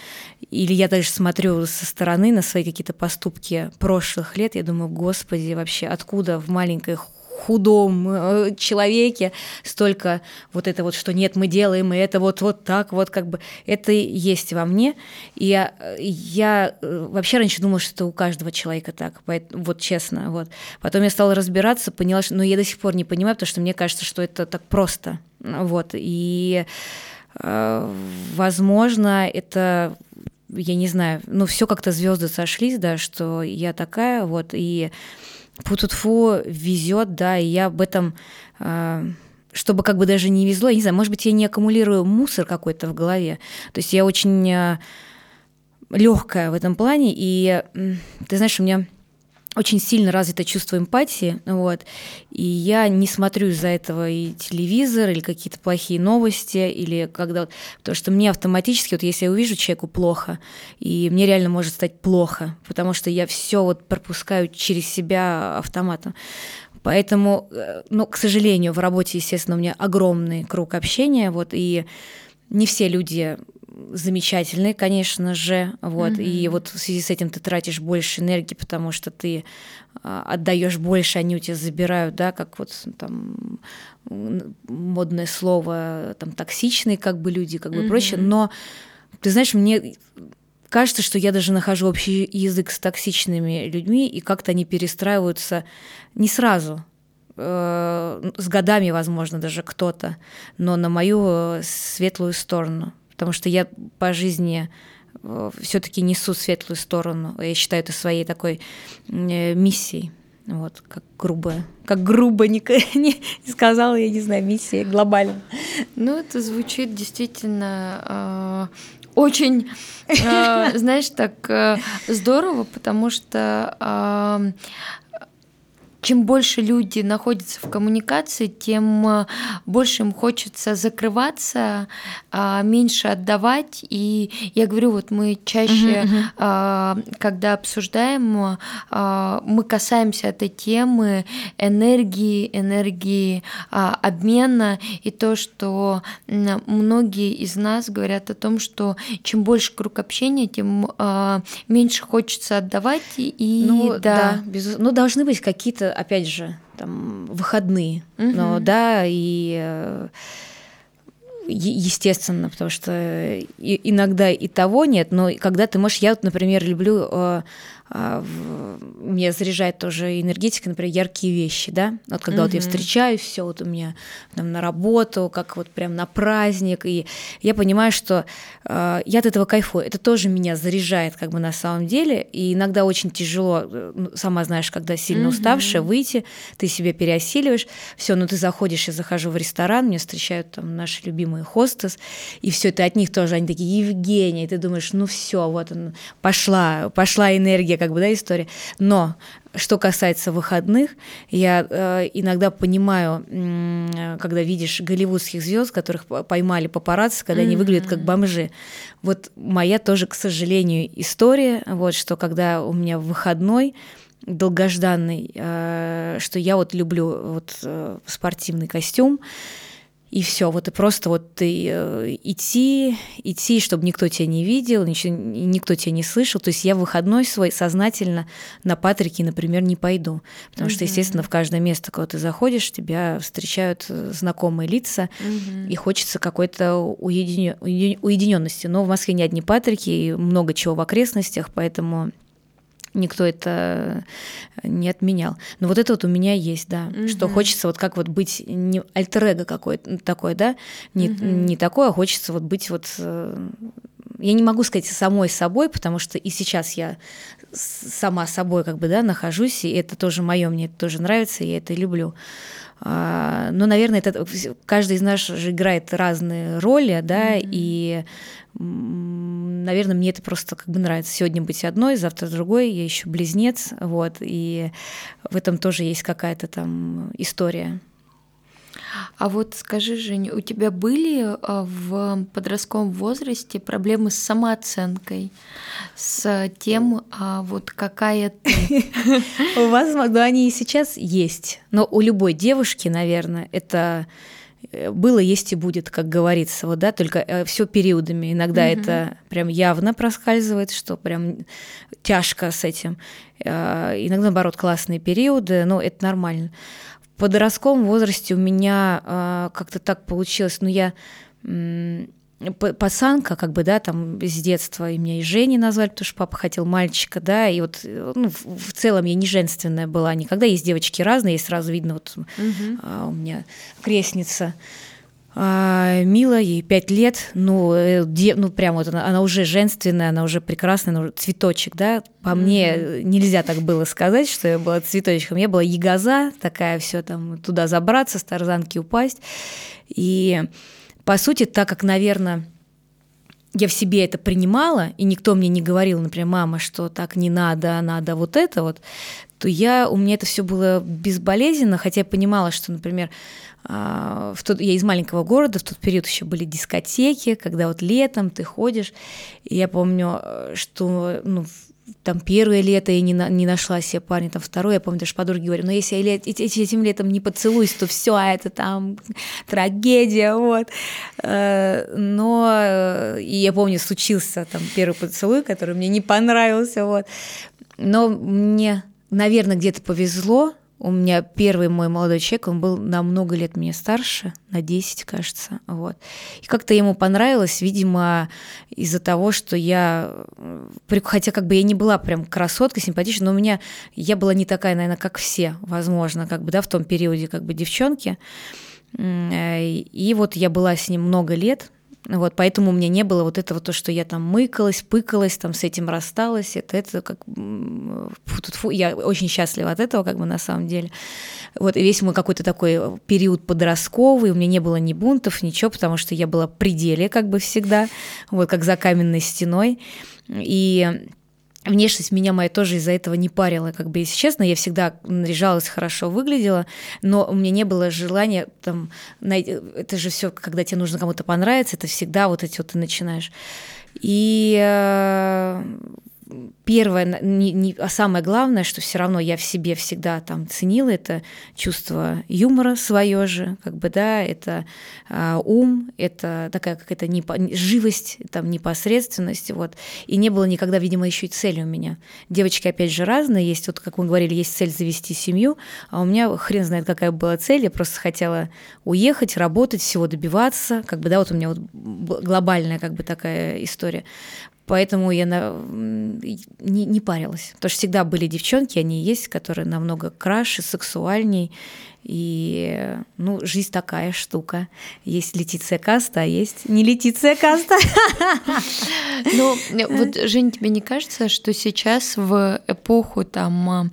Или я даже смотрю со стороны на свои какие-то поступки прошлых лет, я думаю, господи, вообще откуда в маленькой худом э, человеке столько вот это вот, что нет, мы делаем, и это вот, вот так вот, как бы, это есть во мне. И я, я э, вообще раньше думала, что это у каждого человека так, вот честно, вот. Потом я стала разбираться, поняла, что, но я до сих пор не понимаю, потому что мне кажется, что это так просто, вот, и э, возможно, это я не знаю, ну все как-то звезды сошлись, да, что я такая, вот, и фу везет, да, и я об этом э, чтобы как бы даже не везло, я не знаю, может быть, я не аккумулирую мусор какой-то в голове. То есть я очень э, легкая в этом плане, и ты знаешь, у меня очень сильно развито чувство эмпатии, вот, и я не смотрю из-за этого и телевизор, или какие-то плохие новости, или когда... Потому что мне автоматически, вот если я увижу человеку плохо, и мне реально может стать плохо, потому что я все вот пропускаю через себя автоматом. Поэтому, э, ну, к сожалению, в работе, естественно, у меня огромный круг общения, вот, и не все люди замечательные, конечно же, вот, mm-hmm. и вот в связи с этим ты тратишь больше энергии, потому что ты а, отдаешь больше, они у тебя забирают, да, как вот там модное слово, там токсичные как бы люди, как бы mm-hmm. прочее, но ты знаешь, мне кажется, что я даже нахожу общий язык с токсичными людьми, и как-то они перестраиваются не сразу, э, с годами, возможно, даже кто-то, но на мою э, светлую сторону. Потому что я по жизни э, все-таки несу светлую сторону. Я считаю это своей такой миссией. Вот, как грубо, как грубо не, <laughs> не сказала, я не знаю, миссия глобально. Ну, это звучит действительно очень, э, <laughs> знаешь, так э, здорово, потому что э, чем больше люди находятся в коммуникации, тем э, больше им хочется закрываться, а, меньше отдавать. И я говорю, вот мы чаще, uh-huh, когда обсуждаем, а, мы касаемся этой темы энергии, энергии обмена и то, что многие из нас говорят о том, что чем больше круг общения, тем меньше хочется отдавать. И ну, да, да без... ну должны быть какие-то опять же, там, выходные. Угу. Но да, и э, естественно, потому что иногда и того нет, но когда ты можешь, я вот, например, люблю э, меня заряжает тоже энергетика, например, яркие вещи, да, вот когда mm-hmm. вот я встречаюсь, все вот у меня там на работу, как вот прям на праздник, и я понимаю, что э, я от этого кайфую, это тоже меня заряжает как бы на самом деле, и иногда очень тяжело, э, ну, сама знаешь, когда сильно mm-hmm. уставшая, выйти, ты себя переосиливаешь, все, ну ты заходишь, я захожу в ресторан, меня встречают там наши любимые хостес, и все это от них тоже, они такие, Евгения, и ты думаешь, ну все, вот он, пошла, пошла энергия, как бы, да, история. Но что касается выходных, я э, иногда понимаю, э, когда видишь голливудских звезд, которых поймали папарацци, когда mm-hmm. они выглядят как бомжи. Вот моя тоже, к сожалению, история, вот что когда у меня выходной долгожданный, э, что я вот люблю вот э, спортивный костюм, и все, вот и просто вот ты э, идти, идти, чтобы никто тебя не видел, ничего, никто тебя не слышал. То есть я в выходной свой сознательно на Патрике, например, не пойду. Потому mm-hmm. что, естественно, в каждое место, куда ты заходишь, тебя встречают э, знакомые лица, mm-hmm. и хочется какой-то уединенности. Но в Москве не одни Патрики, и много чего в окрестностях, поэтому никто это не отменял. Но вот это вот у меня есть, да, угу. что хочется вот как вот быть не альтер какой-то такой, да, не, угу. не такое, а хочется вот быть вот э, я не могу сказать самой собой, потому что и сейчас я сама собой как бы, да, нахожусь, и это тоже мое, мне это тоже нравится, и я это люблю. А, но, наверное, это каждый из нас же играет разные роли, да, mm-hmm. и наверное, мне это просто как бы нравится. Сегодня быть одной, завтра другой, я еще близнец, вот, и в этом тоже есть какая-то там история. А вот скажи, Женя, у тебя были а, в подростковом возрасте проблемы с самооценкой, с тем, а вот какая ты? У вас, да, они и сейчас есть. Но у любой девушки, наверное, это э, было, есть и будет, как говорится, вот, да, только э, все периодами. Иногда угу. это прям явно проскальзывает, что прям тяжко с этим. Э, иногда, наоборот, классные периоды, но это нормально подростковом возрасте у меня э, как-то так получилось, ну я э, пацанка, как бы, да, там с детства, и меня и Женей назвали, потому что папа хотел мальчика, да, и вот, ну, в, в целом я не женственная была никогда, есть девочки разные, и сразу видно, вот угу. э, у меня крестница, а, Мила, ей пять лет, ну, э, де, ну прям вот она, она уже женственная, она уже прекрасная, она уже цветочек, да. По mm-hmm. мне нельзя так было сказать, что я была цветочком. Я была ягоза, такая все там туда забраться, с тарзанки упасть. И по сути, так как, наверное, я в себе это принимала, и никто мне не говорил, например, мама, что так не надо, надо вот это вот, то я, у меня это все было безболезненно, хотя я понимала, что, например, а, в тот, я из маленького города, в тот период еще были дискотеки, когда вот летом ты ходишь. И я помню, э, что ну, там первое лето я не, на, не нашла себе парня, там второе, я помню, даже подруге говорю, но «Ну, если я лет, этим летом не поцелуюсь, то все, а это там <laughs> трагедия, вот. Э, но э, и я помню, случился там первый поцелуй, который мне не понравился, вот. Но мне, наверное, где-то повезло, у меня первый мой молодой человек, он был на много лет меня старше, на 10, кажется. Вот. И как-то ему понравилось, видимо, из-за того, что я... Хотя как бы я не была прям красоткой, симпатичной, но у меня... Я была не такая, наверное, как все, возможно, как бы, да, в том периоде как бы девчонки. Э, и вот я была с ним много лет, вот, поэтому у меня не было вот этого, то, что я там мыкалась, пыкалась, там с этим рассталась. Это, это как... Фу, тут, фу, я очень счастлива от этого, как бы на самом деле. Вот, и весь мой какой-то такой период подростковый, у меня не было ни бунтов, ничего, потому что я была в пределе, как бы всегда, вот, как за каменной стеной. И Внешность меня моя тоже из-за этого не парила, как бы, если честно, я всегда наряжалась хорошо, выглядела, но у меня не было желания там, это же все, когда тебе нужно кому-то понравиться, это всегда вот эти вот ты начинаешь. И э, первое, не, не, а самое главное, что все равно я в себе всегда там ценила, это чувство юмора свое же, как бы, да, это э, ум, это такая какая-то непо, живость, там, непосредственность, вот. И не было никогда, видимо, еще и цели у меня. Девочки, опять же, разные, есть, вот, как мы говорили, есть цель завести семью, а у меня хрен знает, какая была цель, я просто хотела уехать, работать, всего добиваться, как бы, да, вот у меня вот глобальная, как бы, такая история. Поэтому я на... не, не парилась. Потому что всегда были девчонки, они есть, которые намного краше, сексуальней. И, ну, жизнь такая штука. Есть Летиция Каста, а есть не Летиция Каста. <laughs> Ну, вот, Жень, тебе не кажется, что сейчас в эпоху там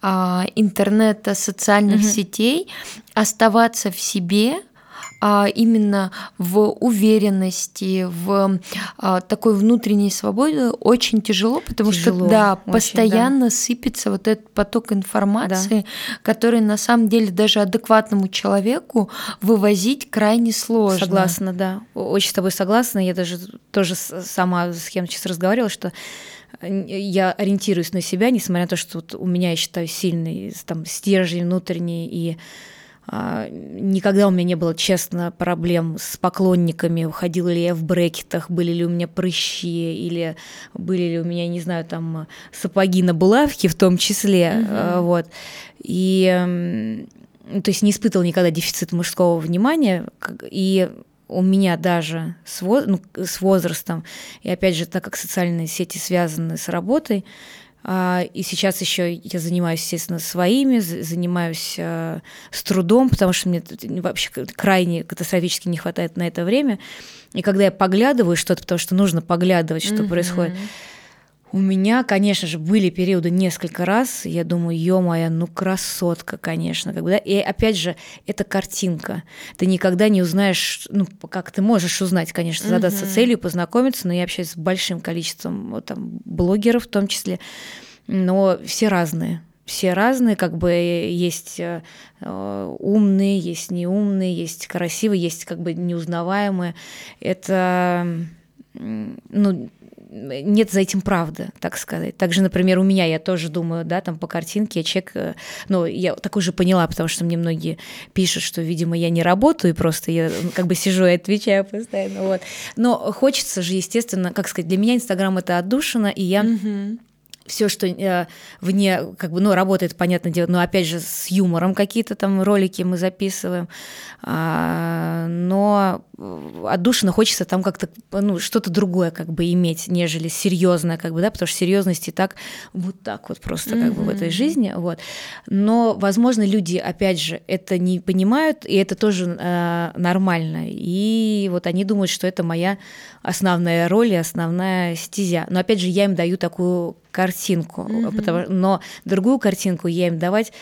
а, интернета, социальных сетей оставаться в себе а именно в уверенности, в а, такой внутренней свободе очень тяжело, потому тяжело, что да, очень, постоянно да. сыпется вот этот поток информации, да. который на самом деле даже адекватному человеку вывозить крайне сложно. Согласна, да. Очень с тобой согласна. Я даже тоже сама с кем сейчас разговаривала, что я ориентируюсь на себя, несмотря на то, что вот у меня, я считаю, сильный там стержень внутренний и а, никогда у меня не было, честно, проблем с поклонниками, ходила ли я в брекетах, были ли у меня прыщи, или были ли у меня, не знаю, там сапоги на булавке в том числе, угу. вот. И то есть не испытывал никогда дефицит мужского внимания, и у меня даже с, ну, с возрастом, и опять же, так как социальные сети связаны с работой, а, и сейчас еще я занимаюсь, естественно, своими, занимаюсь э, с трудом, потому что мне вообще крайне катастрофически не хватает на это время. И когда я поглядываю что-то, потому что нужно поглядывать, что mm-hmm. происходит, у меня, конечно же, были периоды несколько раз, я думаю, ё-моё, ну красотка, конечно, как бы, да, и опять же, это картинка, ты никогда не узнаешь, ну, как ты можешь узнать, конечно, задаться uh-huh. целью, познакомиться, но я общаюсь с большим количеством вот, там, блогеров в том числе, но все разные, все разные, как бы есть э, умные, есть неумные, есть красивые, есть как бы неузнаваемые. Это ну, нет за этим правды, так сказать. Также, например, у меня, я тоже думаю, да, там по картинке я чек, э, ну, я так уже поняла, потому что мне многие пишут, что, видимо, я не работаю, и просто я как бы сижу и отвечаю постоянно, вот. Но хочется же, естественно, как сказать, для меня Инстаграм — это отдушина, и я... все, что э, вне, как бы, ну, работает, понятное дело, но опять же с юмором какие-то там ролики мы записываем, а, но отдушина хочется там как-то, ну, что-то другое как бы иметь, нежели серьезное, как бы, да, потому что серьезности так, вот так вот просто как mm-hmm. бы в этой жизни, вот. Но, возможно, люди, опять же, это не понимают, и это тоже э, нормально, и вот они думают, что это моя основная роль и основная стезя. Но, опять же, я им даю такую картинку, mm-hmm. потому, но другую картинку я им давать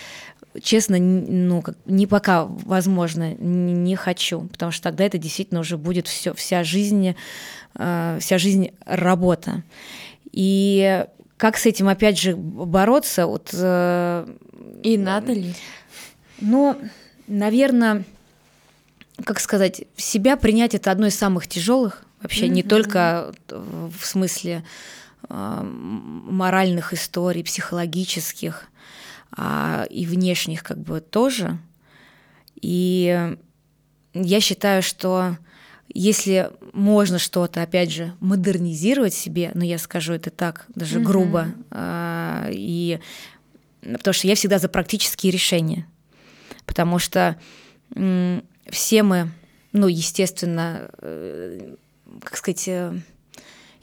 честно, ну, как, не пока, возможно, не, не хочу, потому что тогда это действительно уже будет все, вся жизнь, э, вся жизнь работа. И как с этим, опять же, бороться? Вот, э, И надо ли? Ну, наверное, как сказать, себя принять это одно из самых тяжелых вообще, mm-hmm. не только в смысле моральных историй, психологических а, и внешних как бы тоже. И я считаю, что если можно что-то, опять же, модернизировать себе, но ну, я скажу это так, даже mm-hmm. грубо, а, и потому что я всегда за практические решения, потому что все мы, ну, естественно, э, как сказать, э,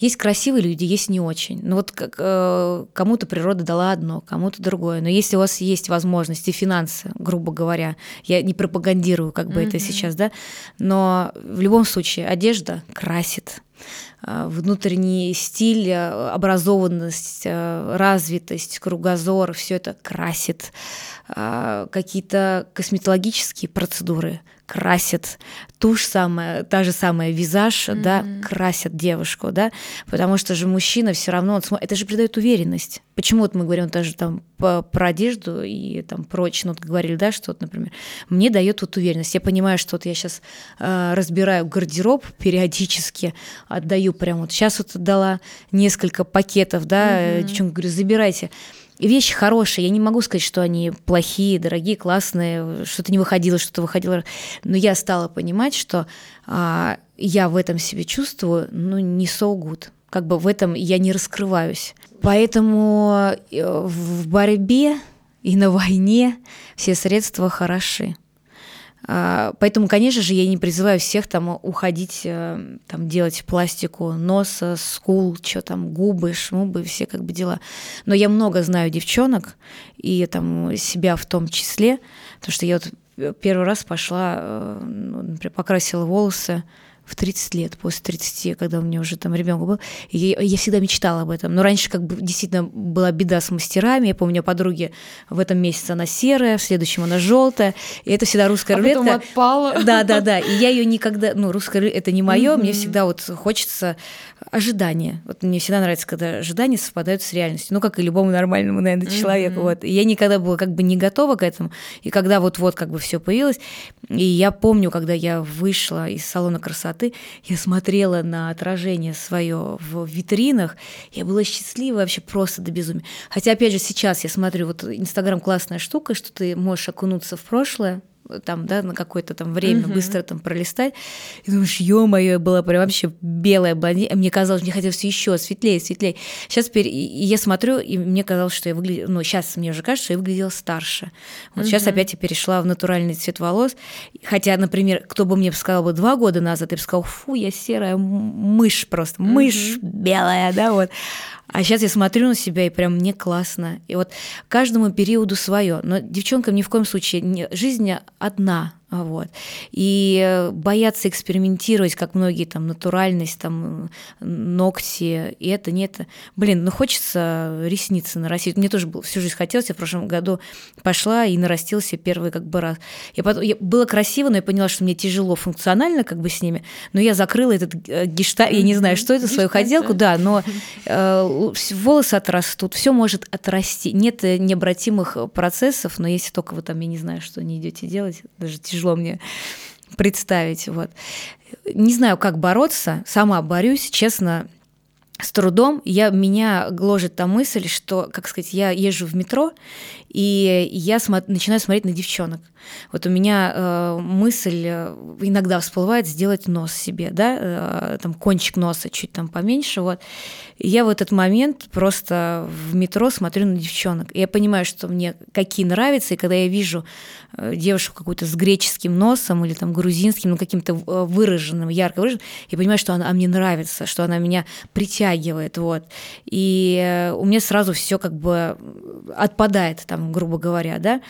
есть красивые люди, есть не очень. Ну вот как, э, кому-то природа дала одно, кому-то другое. Но если у вас есть возможности, финансы, грубо говоря, я не пропагандирую как бы mm-hmm. это сейчас, да, но в любом случае одежда красит э, внутренний стиль, э, образованность, э, развитость, кругозор, все это красит. Какие-то косметологические процедуры красят тушь самая, та же самая визаж, mm-hmm. да, красят девушку, да, потому что же мужчина все равно, он, это же придает уверенность. Почему вот мы говорим даже там про одежду и там прочее, ну, вот говорили, да, что вот, например, мне дает вот уверенность. Я понимаю, что вот я сейчас э, разбираю гардероб периодически, отдаю прям вот сейчас вот отдала несколько пакетов, да, mm-hmm. девчонка говорю, забирайте вещи хорошие. Я не могу сказать, что они плохие, дорогие, классные, что-то не выходило, что-то выходило. Но я стала понимать, что а, я в этом себе чувствую, ну, не so good. Как бы в этом я не раскрываюсь. Поэтому э, в борьбе и на войне все средства хороши. А, поэтому, конечно же, я не призываю всех там уходить, э, там, делать пластику носа, скул, что там, губы, шмубы, все как бы дела. Но я много знаю девчонок, и там себя в том числе, потому что я вот первый раз пошла, э, ну, например, покрасила волосы, в 30 лет, после 30, когда у меня уже там ребенок был. Я, я всегда мечтала об этом. Но раньше как бы действительно была беда с мастерами. Я помню, у подруги в этом месяце она серая, в следующем она желтая. И это всегда русская а рулетка. Потом отпала. <laughs> Да, да, да. И я ее никогда, ну, русская рулетка это не мое. Mm-hmm. Мне всегда вот хочется ожидания. Вот мне всегда нравится, когда ожидания совпадают с реальностью. Ну, как и любому нормальному, наверное, человеку. Mm-hmm. Вот. И я никогда была как бы не готова к этому. И когда вот-вот как бы все появилось, и я помню, когда я вышла из салона красоты, я смотрела на отражение свое в витринах, я была счастлива вообще просто до безумия. Хотя, опять же, сейчас я смотрю, вот Инстаграм классная штука, что ты можешь окунуться в прошлое, там, да, на какое-то там время угу. быстро там пролистать. И думаешь, ё-моё, я была прям вообще белая блондинка. Мне казалось, мне хотелось еще светлее, светлее. Сейчас теперь и я смотрю, и мне казалось, что я выглядела, ну, сейчас мне уже кажется, что я выглядела старше. Вот угу. сейчас опять я перешла в натуральный цвет волос. Хотя, например, кто бы мне сказал бы два года назад, я бы сказала, фу, я серая мышь просто, мышь угу. белая, да, вот. А сейчас я смотрю на себя, и прям мне классно. И вот каждому периоду свое. Но девчонкам ни в коем случае не, жизнь одна. Вот. И бояться экспериментировать, как многие там натуральность, там ногти, и это, не это. Блин, ну хочется ресницы нарастить. Мне тоже было, всю жизнь хотелось, я в прошлом году пошла и нарастился первый как бы раз. Я потом, я, было красиво, но я поняла, что мне тяжело функционально как бы с ними, но я закрыла этот э, гештальт, я не знаю, что это, свою хотелку, да, но <laughs> э, волосы отрастут, все может отрасти. Нет необратимых процессов, но если только вы там, я не знаю, что не идете делать, даже тяжело тяжело мне представить. Вот. Не знаю, как бороться, сама борюсь, честно, с трудом. Я, меня гложет та мысль, что, как сказать, я езжу в метро, И я смо- начинаю смотреть на девчонок. Вот у меня э, мысль э, иногда всплывает сделать нос себе, да, э, там кончик носа чуть там поменьше, вот. И я в этот момент просто в метро смотрю на девчонок. И я понимаю, что мне какие нравятся, и когда я вижу э, девушку какую-то с греческим носом или там грузинским, ну каким-то э, выраженным, ярко выраженным, я понимаю, что она мне нравится, что она меня притягивает, вот. И у меня сразу все как бы отпадает, там, грубо говоря, да.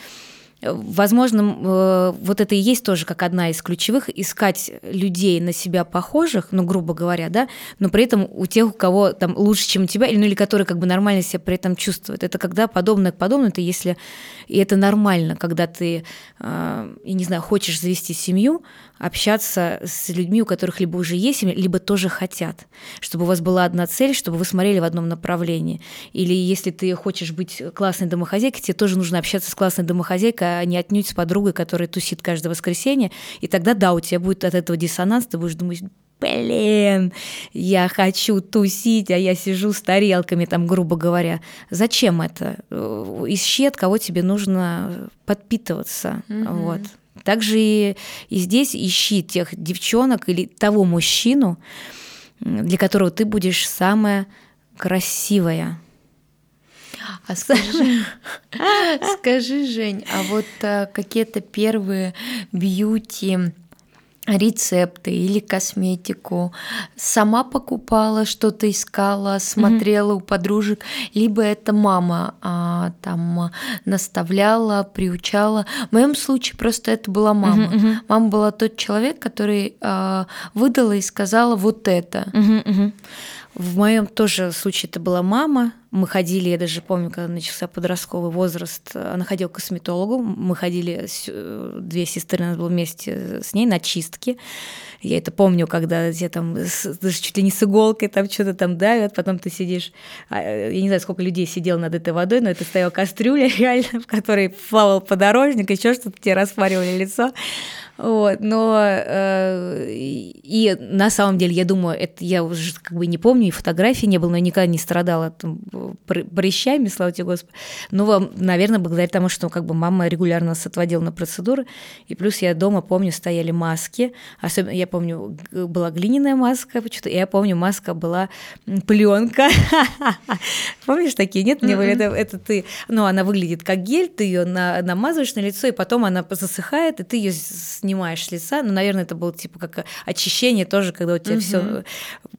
Возможно, э, вот это и есть тоже как одна из ключевых, искать людей на себя похожих, ну, грубо говоря, да, но при этом у тех, у кого там лучше, чем у тебя, или, ну, или которые как бы нормально себя при этом чувствуют. Это когда подобное к подобному, это если... И это нормально, когда ты, э, я не знаю, хочешь завести семью, общаться с людьми, у которых либо уже есть семья, либо тоже хотят, чтобы у вас была одна цель, чтобы вы смотрели в одном направлении. Или если ты хочешь быть классной домохозяйкой, тебе тоже нужно общаться с классной домохозяйкой, а не отнюдь с подругой, которая тусит каждое воскресенье. И тогда, да, у тебя будет от этого диссонанс, ты будешь думать, блин, я хочу тусить, а я сижу с тарелками, там, грубо говоря. Зачем это? Ищи, от кого тебе нужно подпитываться. Mm-hmm. Вот. Также и, и здесь ищи тех девчонок или того мужчину, для которого ты будешь самая красивая. А скажи, <laughs> скажи, Жень, а вот а, какие-то первые бьюти рецепты или косметику, сама покупала, что-то искала, смотрела mm-hmm. у подружек, либо это мама а, там наставляла, приучала. В моем случае просто это была мама. Mm-hmm. Мама была тот человек, который а, выдала и сказала вот это. Mm-hmm. В моем тоже случае это была мама. Мы ходили, я даже помню, когда начался подростковый возраст, она ходила к косметологу. Мы ходили, две сестры, у нас было вместе с ней на чистки. Я это помню, когда тебе там даже чуть ли не с иголкой там что-то там давят, потом ты сидишь, а, я не знаю, сколько людей сидел над этой водой, но это стояла кастрюля <laughs> реально, в которой плавал подорожник, еще что-то тебе распаривали лицо. Вот, но э, и на самом деле, я думаю, это я уже как бы не помню, и фотографий не было, но я никогда не страдала там, прыщами, слава тебе Господи. Но, наверное, благодаря тому, что как бы мама регулярно нас отводила на процедуры, и плюс я дома помню, стояли маски, особенно я помню, была глиняная маска, почему-то, я помню, маска была пленка. <laughs> Помнишь такие? Нет, мне это, это ты, ну, она выглядит как гель, ты ее намазываешь на лицо, и потом она засыхает, и ты ее снимаешь с лица. Ну, наверное, это было типа как очищение тоже, когда у тебя угу. все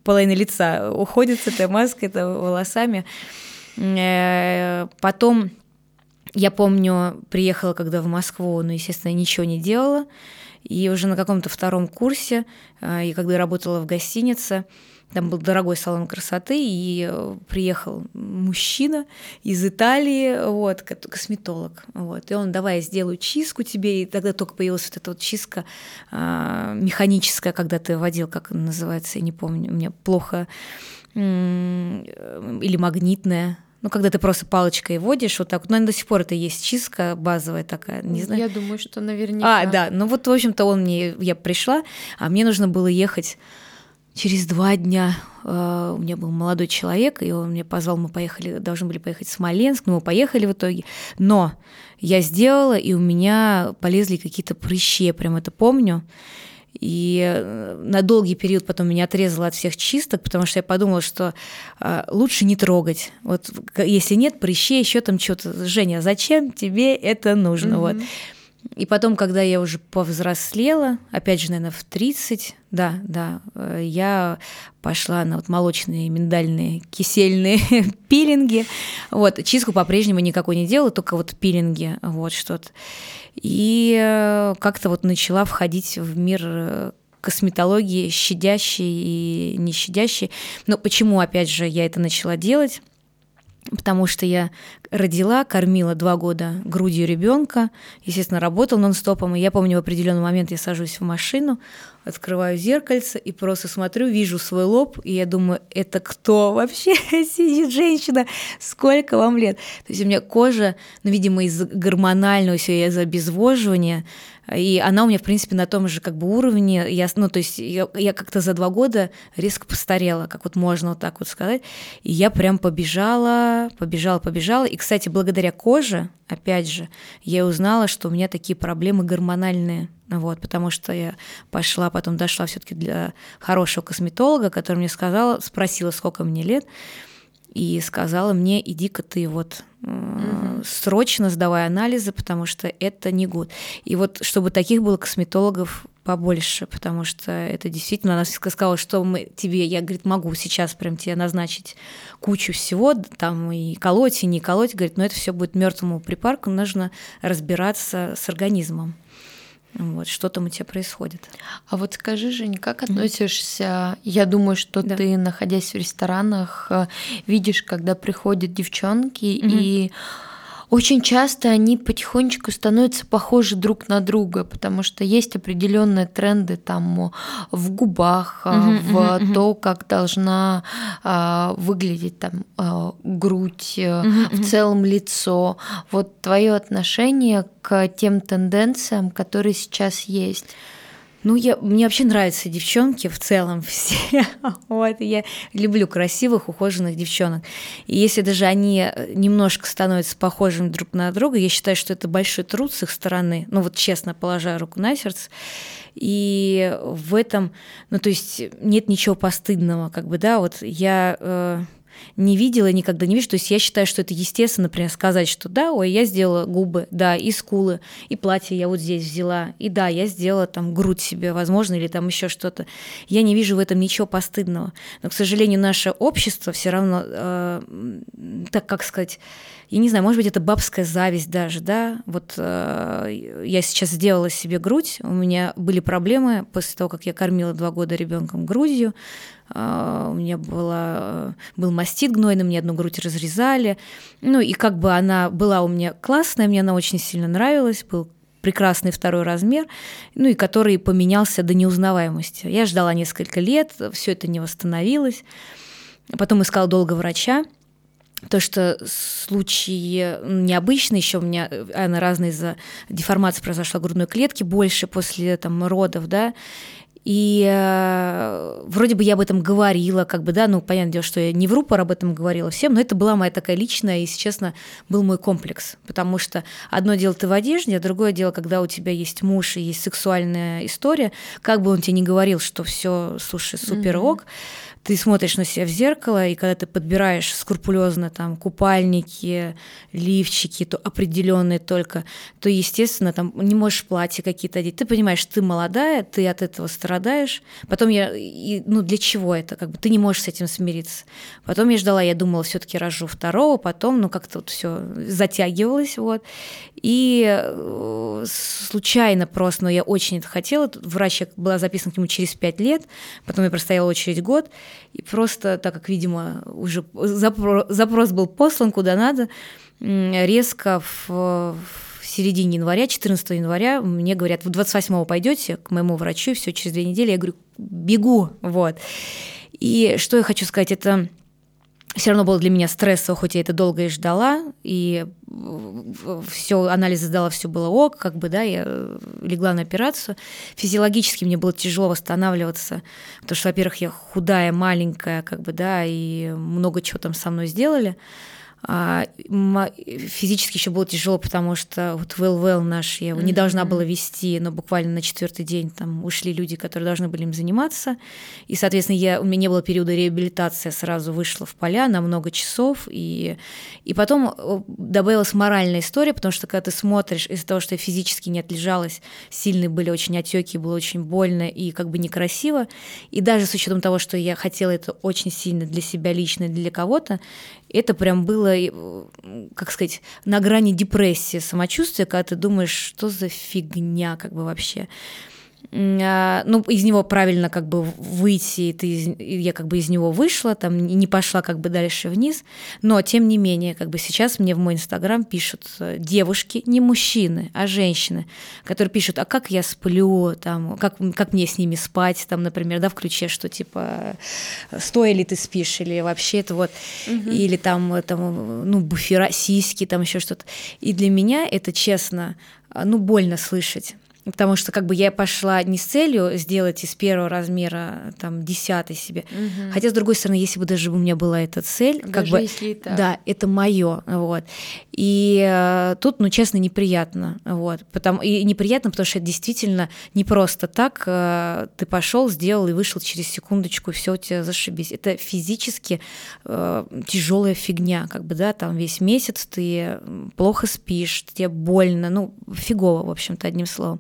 половина лица уходит с этой маской, это волосами. Э, потом я помню, приехала когда в Москву, ну, естественно, ничего не делала. И уже на каком-то втором курсе, э, и когда я работала в гостинице, там был дорогой салон красоты, и э, приехал мужчина из Италии, вот, косметолог, вот, и он, давай я сделаю чистку тебе, и тогда только появилась вот эта вот чистка а, механическая, когда ты водил, как она называется, я не помню, у меня плохо, или магнитная, ну, когда ты просто палочкой водишь, вот так, ну, до сих пор это есть чистка базовая такая, не знаю. Я думаю, что наверняка. А, да, ну вот, в общем-то, он мне, я пришла, а мне нужно было ехать Через два дня э, у меня был молодой человек, и он меня позвал, мы поехали, должны были поехать в Смоленск, но мы поехали в итоге. Но я сделала, и у меня полезли какие-то прыщи, я прям это помню. И э, на долгий период потом меня отрезало от всех чисток, потому что я подумала, что э, лучше не трогать. Вот если нет прыщей, еще там что-то. Женя, зачем тебе это нужно? Mm-hmm. Вот. И потом, когда я уже повзрослела, опять же, наверное, в 30, да, да, э, я пошла на вот молочные, миндальные, кисельные <laughs> пилинги. Вот, чистку по-прежнему никакой не делала, только вот пилинги, вот что-то. И э, как-то вот начала входить в мир э, косметологии, щадящей и не щадящей. Но почему, опять же, я это начала делать? потому что я родила, кормила два года грудью ребенка, естественно, работал нон-стопом, и я помню, в определенный момент я сажусь в машину, открываю зеркальце и просто смотрю, вижу свой лоб, и я думаю, это кто вообще <laughs> сидит женщина, сколько вам лет? То есть у меня кожа, ну, видимо, из гормонального, все из обезвоживания, и она у меня, в принципе, на том же как бы уровне. Я, ну, то есть я, я как-то за два года резко постарела, как вот можно вот так вот сказать. И я прям побежала, побежала, побежала. И, кстати, благодаря коже, опять же, я узнала, что у меня такие проблемы гормональные. Вот, потому что я пошла, потом дошла все-таки для хорошего косметолога, который мне сказала, спросила, сколько мне лет, и сказала мне, иди-ка ты вот угу. срочно сдавай анализы, потому что это не год. И вот чтобы таких было косметологов побольше, потому что это действительно, она сказала, что мы тебе, я, говорит, могу сейчас прям тебе назначить кучу всего, там и колоть, и не колоть, говорит, но это все будет мертвому припарку, нужно разбираться с организмом. Вот, что там у тебя происходит. А вот скажи, Жень, как относишься? Я думаю, что да. ты, находясь в ресторанах, э, видишь, когда приходят девчонки mm-hmm. и очень часто они потихонечку становятся похожи друг на друга, потому что есть определенные тренды там в губах, uh-huh, в то, как должна а, выглядеть там а, грудь, uh-huh, в целом лицо. Вот твое отношение к тем тенденциям, которые сейчас есть. Ну, я, мне вообще нравятся девчонки в целом <laughs> все. вот, я люблю красивых, ухоженных девчонок. И если даже они э, немножко становятся похожими друг на друга, я считаю, что это большой труд с их стороны. Ну, вот честно, положа руку на сердце. И в этом, ну, то есть нет ничего постыдного, как бы, да, вот я... Э, не видела, никогда не вижу. То есть я считаю, что это естественно, например, сказать, что да, ой, я сделала губы, да, и скулы, и платье я вот здесь взяла, и да, я сделала там грудь себе, возможно, или там еще что-то. Я не вижу в этом ничего постыдного. Но, к сожалению, наше общество все равно, э, так как сказать, я не знаю, может быть, это бабская зависть даже, да, вот э, я сейчас сделала себе грудь, у меня были проблемы после того, как я кормила два года ребенком грудью, э, у меня была, э, был мастит гнойный, мне одну грудь разрезали, ну и как бы она была у меня классная, мне она очень сильно нравилась, был прекрасный второй размер, ну и который поменялся до неузнаваемости. Я ждала несколько лет, все это не восстановилось. Потом искала долго врача, то, что случаи необычные, еще у меня она разные из-за деформации произошла грудной клетки больше после там, родов, да, и э, вроде бы я об этом говорила, как бы, да, ну, понятное дело, что я не в рупор об этом говорила всем, но это была моя такая личная, и, если честно, был мой комплекс. Потому что одно дело ты в одежде, а другое дело, когда у тебя есть муж и есть сексуальная история, как бы он тебе не говорил, что все, слушай, супер ок, mm-hmm ты смотришь на себя в зеркало, и когда ты подбираешь скрупулезно там купальники, лифчики, то определенные только, то, естественно, там не можешь платье какие-то одеть. Ты понимаешь, ты молодая, ты от этого страдаешь. Потом я, и, ну для чего это? Как бы ты не можешь с этим смириться. Потом я ждала, я думала, все-таки рожу второго, потом, ну как-то вот все затягивалось, вот. И э, случайно просто, но я очень это хотела. Врач была записана к нему через пять лет, потом я простояла очередь год. И просто, так как, видимо, уже запрос, запрос был послан куда надо, резко в, в середине января, 14 января, мне говорят, вы 28-го пойдете к моему врачу, все через две недели. Я говорю, бегу, вот. И что я хочу сказать, это все равно было для меня стрессово, хоть я это долго и ждала, и все, анализы сдала, все было ок, как бы, да, я легла на операцию. Физиологически мне было тяжело восстанавливаться, потому что, во-первых, я худая, маленькая, как бы, да, и много чего там со мной сделали. А, физически еще было тяжело, потому что вот Well Well наш, я его не должна была вести, но буквально на четвертый день там ушли люди, которые должны были им заниматься. И, соответственно, я, у меня не было периода реабилитации, я сразу вышла в поля на много часов. И, и потом э, добавилась моральная история, потому что когда ты смотришь, из-за того, что я физически не отлежалась, сильные были очень отеки, было очень больно и как бы некрасиво. И даже с учетом того, что я хотела это очень сильно для себя лично, для кого-то, это прям было, как сказать, на грани депрессии самочувствия, когда ты думаешь, что за фигня как бы вообще. А, ну, из него правильно как бы выйти, ты, я как бы из него вышла, там не пошла как бы дальше вниз, но тем не менее, как бы сейчас мне в мой инстаграм пишут э, девушки, не мужчины, а женщины, которые пишут, а как я сплю, там, как, как мне с ними спать, там, например, да, в ключе, что типа, стоя ли ты спишь, или вообще это вот, угу. или там, там, ну, буфера, сиськи, там еще что-то. И для меня это, честно, ну, больно слышать потому что как бы я пошла не с целью сделать из первого размера там десятый себе, угу. хотя с другой стороны, если бы даже у меня была эта цель, даже как бы, если это... да, это мое, вот, и э, тут, ну честно, неприятно, вот, потому и неприятно, потому что это действительно не просто так, э, ты пошел, сделал и вышел через секундочку, все у тебя зашибись, это физически э, тяжелая фигня, как бы, да, там весь месяц ты плохо спишь, тебе больно, ну фигово, в общем-то, одним словом.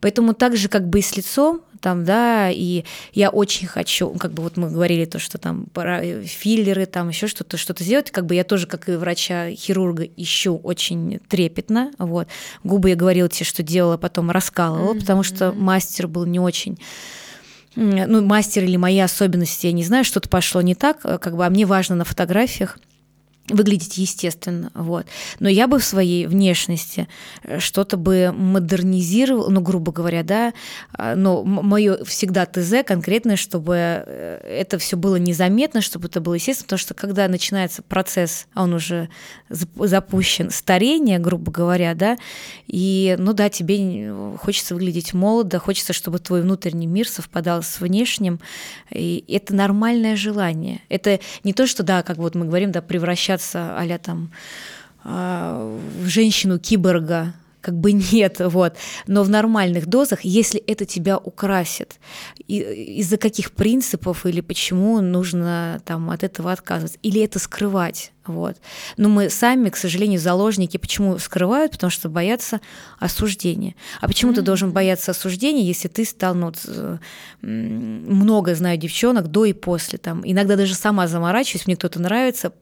Поэтому так же как бы и с лицом, там, да, и я очень хочу, как бы вот мы говорили то, что там э, филлеры, там еще что-то, что-то сделать, как бы я тоже, как и врача-хирурга, ищу очень трепетно, вот. Губы я говорила тебе, что делала, потом раскалывала, mm-hmm. потому что мастер был не очень ну, мастер или мои особенности, я не знаю, что-то пошло не так, э, как бы, а мне важно на фотографиях выглядеть естественно, вот. Но я бы в своей внешности э, что-то бы модернизировал, ну, грубо говоря, да, а, но мое всегда ТЗ конкретное, чтобы э, это все было незаметно, чтобы это было естественно, потому что когда начинается процесс, а он уже запущен, старение, грубо говоря, да, и, ну да, тебе хочется выглядеть молодо, хочется, чтобы твой внутренний мир совпадал с внешним, и это нормальное желание. Это не то, что, да, как вот мы говорим, да, превращаться превращаться а там в женщину-киборга, как бы нет, <laughs> вот. Но в нормальных дозах, если это тебя украсит, из-за каких принципов или почему нужно там от этого отказываться, или это скрывать, вот. Но мы сами, к сожалению, заложники. Почему скрывают? Потому что боятся осуждения. А почему mm-hmm. ты должен бояться осуждения, если ты стал, ну, много знаю девчонок до и после, там, иногда даже сама заморачиваюсь, мне кто-то нравится,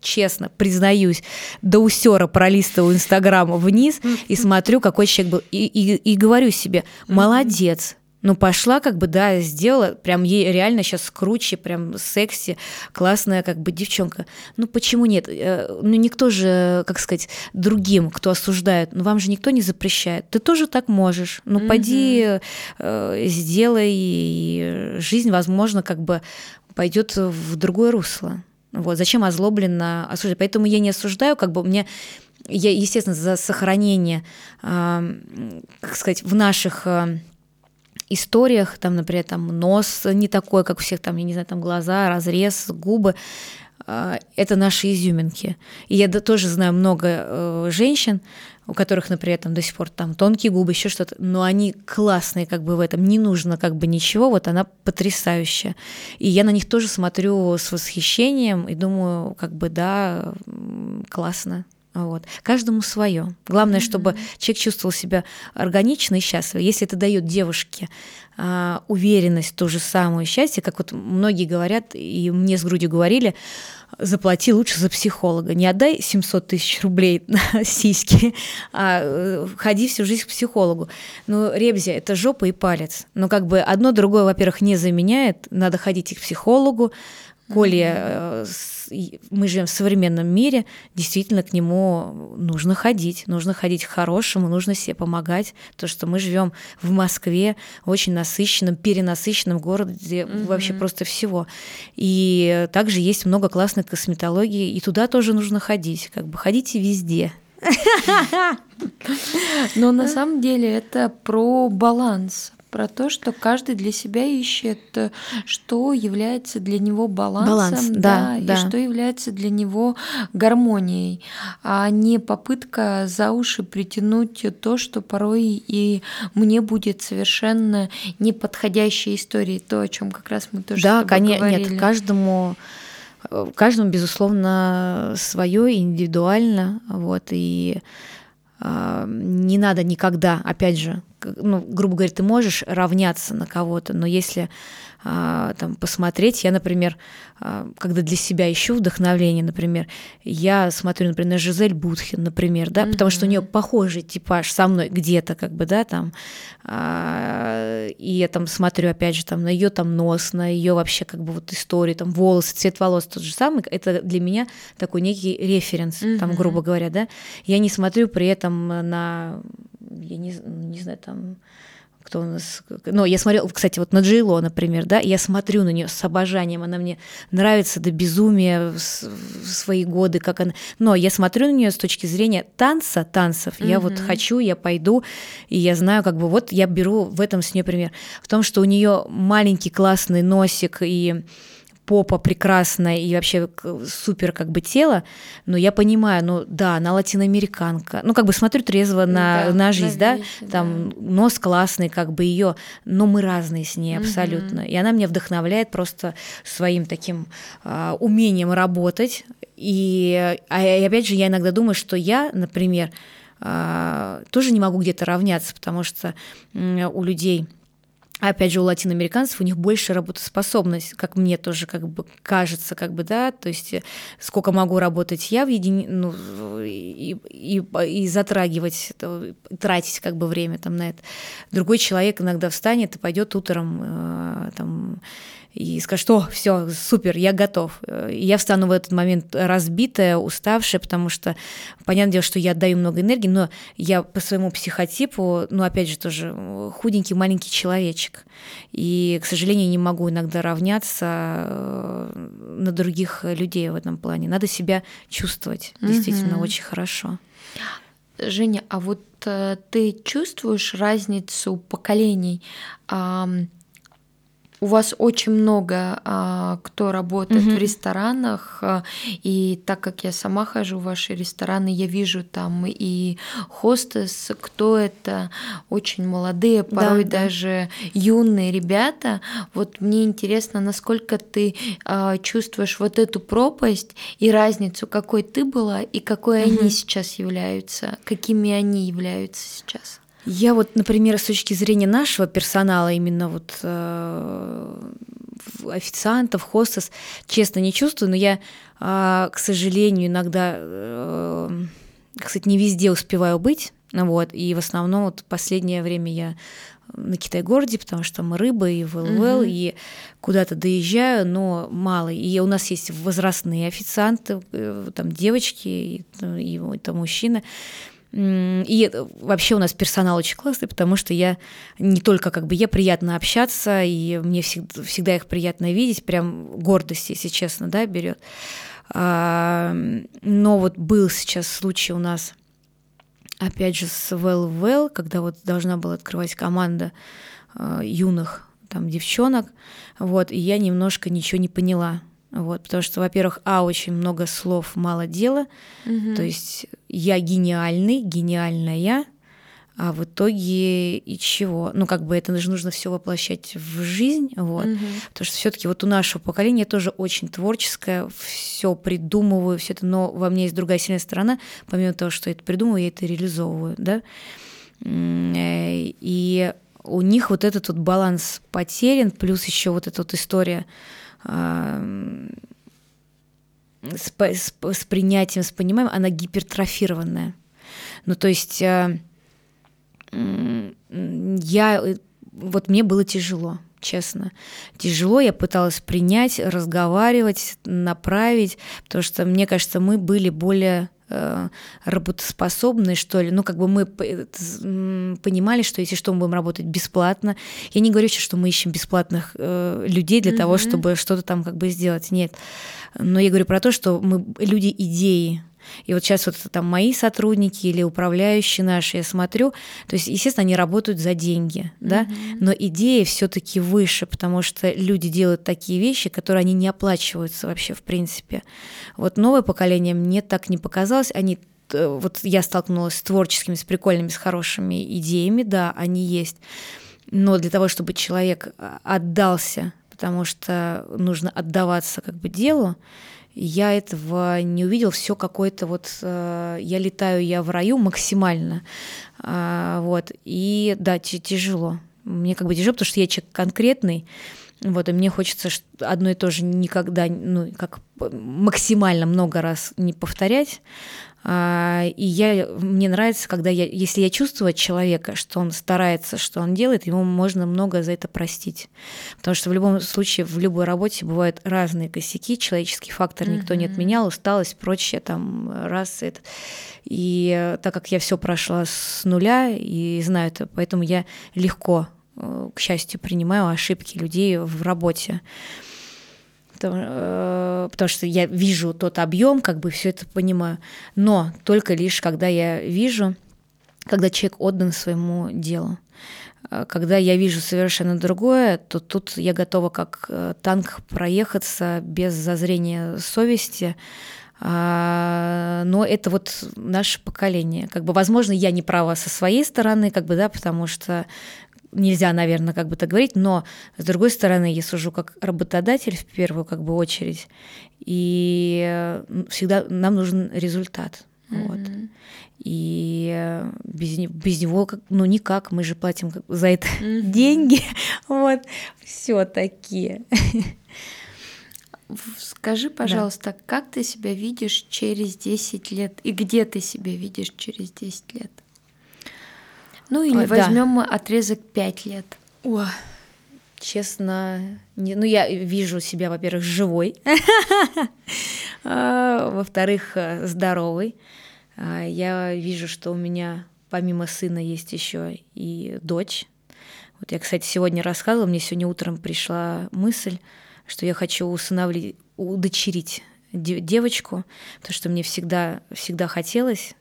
честно, признаюсь, до усера пролистываю Инстаграм вниз и смотрю, какой человек был. И, и, и говорю себе, молодец, ну, пошла, как бы, да, сделала, прям ей реально сейчас круче, прям секси, классная, как бы, девчонка. Ну, почему нет? Э, ну, никто же, как сказать, другим, кто осуждает, ну, вам же никто не запрещает. Ты тоже так можешь. Ну, mm-hmm. поди, э, сделай, и жизнь, возможно, как бы пойдет в другое русло. Вот, зачем озлобленно осуждать? Поэтому я не осуждаю, как бы мне я, естественно, за сохранение, э, как сказать, в наших э, историях, там, например, там нос не такой, как у всех, там, я не знаю, там глаза, разрез, губы, э, это наши изюминки. И я тоже знаю много э, женщин, у которых, например, там до сих пор там тонкие губы, еще что-то, но они классные как бы в этом, не нужно как бы ничего, вот она потрясающая. И я на них тоже смотрю с восхищением и думаю, как бы да, классно. Вот. Каждому свое. Главное, mm-hmm. чтобы человек чувствовал себя органично и счастливо. Если это дает девушке а, уверенность, то же самое счастье, как вот многие говорят, и мне с грудью говорили, заплати лучше за психолога. Не отдай 700 тысяч рублей <laughs> на сиськи, а э, ходи всю жизнь к психологу. Ну, ребзя, это жопа и палец. Но как бы одно другое, во-первых, не заменяет. Надо ходить и к психологу, коли э, мы живем в современном мире, действительно к нему нужно ходить, нужно ходить к хорошему, нужно себе помогать. То, что мы живем в Москве, очень насыщенном, перенасыщенном городе, угу. вообще просто всего. И также есть много классной косметологии, и туда тоже нужно ходить. Как бы ходите везде. <laughs> Но на самом деле это про баланс про то, что каждый для себя ищет, э, что является для него балансом, Баланс, да, да, да, и что является для него гармонией, а не попытка за уши притянуть то, что порой и мне будет совершенно неподходящей историей, то, о чем как раз мы тоже да, конечно, нет, каждому э, каждому безусловно свое индивидуально, вот и э, не надо никогда, опять же, ну, грубо говоря, ты можешь равняться на кого-то, но если а, там, посмотреть. Я, например, а, когда для себя ищу вдохновление, например, я смотрю, например, на Жизель Будхин, например, да, mm-hmm. потому что у нее похожий типаж со мной где-то, как бы, да, там, а, и я там смотрю, опять же, там, на ее там нос, на ее вообще, как бы, вот историю, там, волосы, цвет волос тот же самый, это для меня такой некий референс, mm-hmm. там, грубо говоря, да. Я не смотрю при этом на, я не, не знаю, там, кто у нас, ну, я смотрела, кстати, вот на Джейло, например, да, я смотрю на нее с обожанием, она мне нравится до безумия в свои годы, как она, но я смотрю на нее с точки зрения танца, танцев, mm-hmm. я вот хочу, я пойду, и я знаю, как бы вот я беру в этом с нее пример, в том, что у нее маленький классный носик и попа прекрасная и вообще супер как бы тело, но я понимаю, ну да, она латиноамериканка, ну как бы смотрю трезво на, да, на жизнь, на да, там да. нос классный, как бы ее, но мы разные с ней абсолютно, угу. и она меня вдохновляет просто своим таким а, умением работать, и, а, и опять же я иногда думаю, что я, например, а, тоже не могу где-то равняться, потому что у людей опять же, у латиноамериканцев у них больше работоспособность, как мне тоже как бы кажется, как бы, да, то есть э, сколько могу работать я в едини... ну, и, и, и затрагивать, тратить как бы время там на это. Другой человек иногда встанет и пойдет утром э, там и скажет, что все, супер, я готов. И я встану в этот момент разбитая, уставшая, потому что, понятное дело, что я отдаю много энергии, но я по своему психотипу, ну, опять же, тоже худенький маленький человечек. И, к сожалению, не могу иногда равняться э, на других людей в этом плане. Надо себя чувствовать действительно угу. очень хорошо. Женя, а вот э, ты чувствуешь разницу поколений? У вас очень много а, кто работает mm-hmm. в ресторанах, а, и так как я сама хожу в ваши рестораны, я вижу там и хостес, кто это, очень молодые, порой да, даже да. юные ребята. Вот мне интересно, насколько ты а, чувствуешь вот эту пропасть и разницу, какой ты была и какой mm-hmm. они сейчас являются, какими они являются сейчас. Я вот, например, с точки зрения нашего персонала, именно вот э, официантов, хостес, честно не чувствую, но я, э, к сожалению, иногда, э, кстати, не везде успеваю быть, вот, и в основном вот последнее время я на Китай-городе, потому что мы рыба и ВЛВЛ, угу. и куда-то доезжаю, но мало. И у нас есть возрастные официанты, э, там девочки и, и, и там мужчины. И вообще у нас персонал очень классный, потому что я не только как бы я приятно общаться, и мне всегда, всегда их приятно видеть, прям гордость, если честно, да, берет. А, но вот был сейчас случай у нас, опять же, с Well Well, когда вот должна была открывать команда а, юных там девчонок, вот, и я немножко ничего не поняла. Вот, потому что, во-первых, а, очень много слов, мало дела. Угу. То есть я гениальный, гениальная, а в итоге и чего? Ну, как бы это же нужно все воплощать в жизнь, вот. Угу. Потому что все-таки вот у нашего поколения тоже очень творческое, все придумываю, все это, но во мне есть другая сильная сторона, помимо того, что я это придумываю, я это реализовываю, да. Э, и у них вот этот вот баланс потерян, плюс еще вот эта вот история с, с, с принятием, с пониманием, она гипертрофированная. Ну, то есть э, я, э, вот мне было тяжело, честно. Тяжело, я пыталась принять, разговаривать, направить, потому что, мне кажется, мы были более Э, работоспособны, что ли. Ну, как бы мы понимали, что если что, мы будем работать бесплатно. Я не говорю сейчас, что мы ищем бесплатных э, людей для mm-hmm. того, чтобы что-то там как бы сделать. Нет. Но я говорю про то, что мы люди идеи. И вот сейчас вот там мои сотрудники или управляющие наши, я смотрю, то есть, естественно, они работают за деньги, да, mm-hmm. но идея все-таки выше, потому что люди делают такие вещи, которые они не оплачиваются вообще в принципе. Вот новое поколение мне так не показалось, они э, вот я столкнулась с творческими, с прикольными, с хорошими идеями, да, они есть. Но для того, чтобы человек а, отдался, потому что нужно отдаваться как бы делу, я этого не увидел, все какое-то вот, э, я летаю, я в раю максимально, э, вот, и да, тяжело, мне как бы тяжело, потому что я человек конкретный, вот, и мне хочется одно и то же никогда, ну, как максимально много раз не повторять, и я, мне нравится, когда я, если я чувствую от человека, что он старается, что он делает, ему можно много за это простить. Потому что в любом случае, в любой работе бывают разные косяки, человеческий фактор никто не отменял, усталость, прочее, там, раз это. И так как я все прошла с нуля и знаю это, поэтому я легко, э, к счастью, принимаю ошибки людей в работе потому, э, потому что я вижу тот объем, как бы все это понимаю, но только лишь когда я вижу, когда человек отдан своему делу. Э, когда я вижу совершенно другое, то тут я готова как э, танк проехаться без зазрения совести, а, но это вот наше поколение. Как бы, возможно, я не права со своей стороны, как бы, да, потому что нельзя, наверное, как бы так говорить, но с другой стороны, я сужу как работодатель в первую как бы очередь, и всегда нам нужен результат. Mm-hmm. Вот. И без, без него, ну никак, мы же платим за это mm-hmm. <laughs> деньги. Вот, все такие. Скажи, пожалуйста, да. как ты себя видишь через 10 лет и где ты себя видишь через 10 лет? Ну или возьмем мы отрезок 5 лет. О, честно, не, ну я вижу себя, во-первых, живой, <laughs> а, во-вторых, э, здоровой. А, я вижу, что у меня помимо сына есть еще и дочь. Вот я, кстати, сегодня рассказывала, мне сегодня утром пришла мысль, что я хочу усыновлить, удочерить девочку, потому что мне всегда, всегда хотелось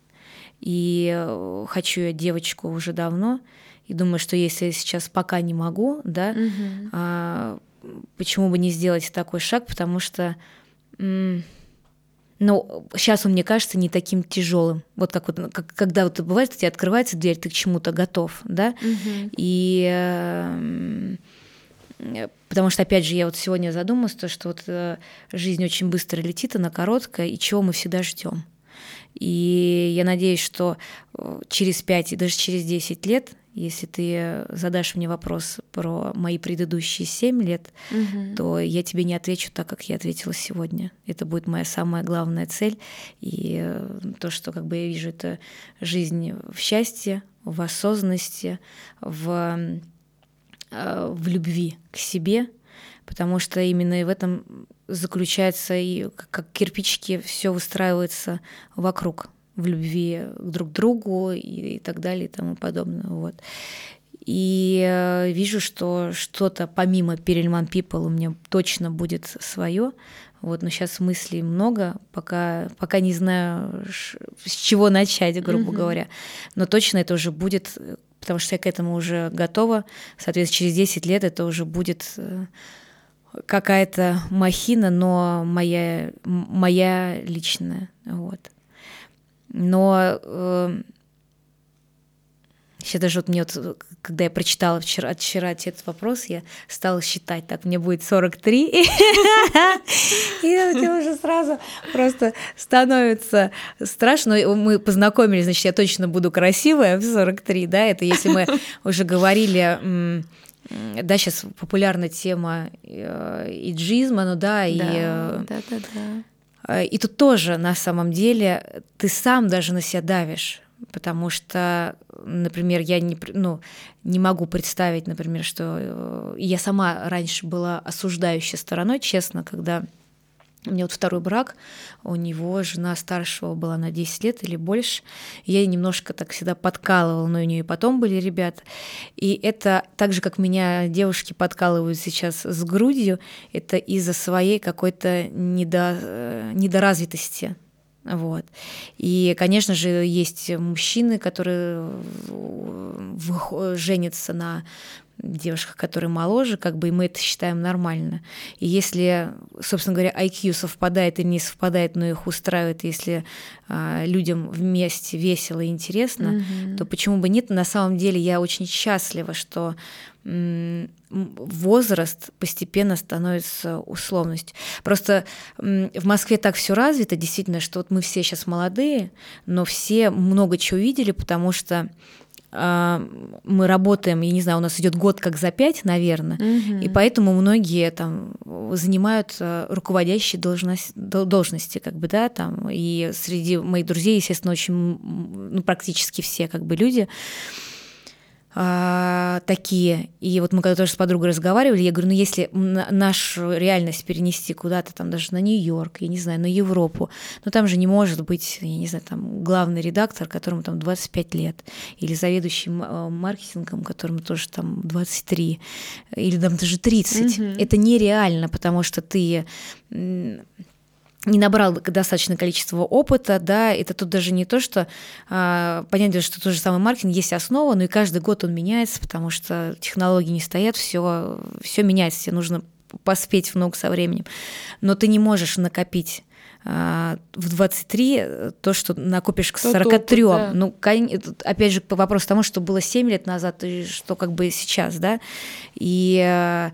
и э, хочу я девочку уже давно, и думаю, что если я сейчас пока не могу, да, угу. а, почему бы не сделать такой шаг, потому что, ну, сейчас он мне кажется не таким тяжелым. Вот как вот, как, когда вот бывает, у тебя открывается дверь, ты к чему-то готов, да, угу. и э, Потому что, опять же, я вот сегодня задумалась, то, что вот э, жизнь очень быстро летит, она короткая, и чего мы всегда ждем. И я надеюсь, что э, через 5 и даже через 10 лет, если ты задашь мне вопрос про мои предыдущие 7 лет, угу. то я тебе не отвечу так, как я ответила сегодня. Это будет моя самая главная цель. И э, то, что как бы я вижу, это жизнь в счастье, в осознанности, в, э, в любви к себе, потому что именно в этом заключается и как кирпичики все выстраивается вокруг в любви друг к другу и, и так далее и тому подобное. Вот. И э, вижу, что что-то помимо Перельман People у меня точно будет свое. Вот, но сейчас мыслей много, пока, пока не знаю, с чего начать, грубо mm-hmm. говоря. Но точно это уже будет, потому что я к этому уже готова. Соответственно, через 10 лет это уже будет э, какая-то махина, но моя, моя личная. Вот. Но э, сейчас даже вот мне вот, когда я прочитала вчера, вчера этот вопрос, я стала считать, так, мне будет 43, и уже сразу просто становится страшно. Мы познакомились, значит, я точно буду красивая в 43, да, это если мы уже говорили да, сейчас популярна тема э, иджизма, ну да, и... Да, да, да, да. И тут тоже на самом деле ты сам даже на себя давишь, потому что, например, я не, ну, не могу представить, например, что э, я сама раньше была осуждающей стороной, честно, когда у меня вот второй брак, у него жена старшего была на 10 лет или больше. Я немножко так всегда подкалывала, но у нее и потом были ребята. И это так же, как меня девушки подкалывают сейчас с грудью, это из-за своей какой-то недо, э, недоразвитости. Вот. И, конечно же, есть мужчины, которые женятся на девушка, которая моложе, как бы и мы это считаем нормально. И если, собственно говоря, IQ совпадает или не совпадает, но их устраивает, если а, людям вместе весело и интересно, mm-hmm. то почему бы нет? На самом деле я очень счастлива, что возраст постепенно становится условностью. Просто в Москве так все развито, действительно, что вот мы все сейчас молодые, но все много чего видели, потому что мы работаем, я не знаю, у нас идет год как за пять, наверное, угу. и поэтому многие там занимают а, руководящие должность, должности, как бы, да, там, и среди моих друзей, естественно, очень, ну, практически все, как бы, люди, а, такие. И вот мы когда тоже с подругой разговаривали, я говорю, ну если нашу реальность перенести куда-то там даже на Нью-Йорк, я не знаю, на Европу, ну там же не может быть, я не знаю, там главный редактор, которому там 25 лет, или заведующий а, маркетингом, которому тоже там 23, или там даже 30. Mm-hmm. Это нереально, потому что ты не набрал достаточное количество опыта, да, это тут даже не то, что, а, понятно, что тот же самый маркетинг есть основа, но и каждый год он меняется, потому что технологии не стоят, все, все меняется, тебе нужно поспеть много со временем, но ты не можешь накопить а, в 23 то, что накопишь к 43. Опыт, да. Ну, опять же, вопрос к тому, что было 7 лет назад и что как бы сейчас, да, и э,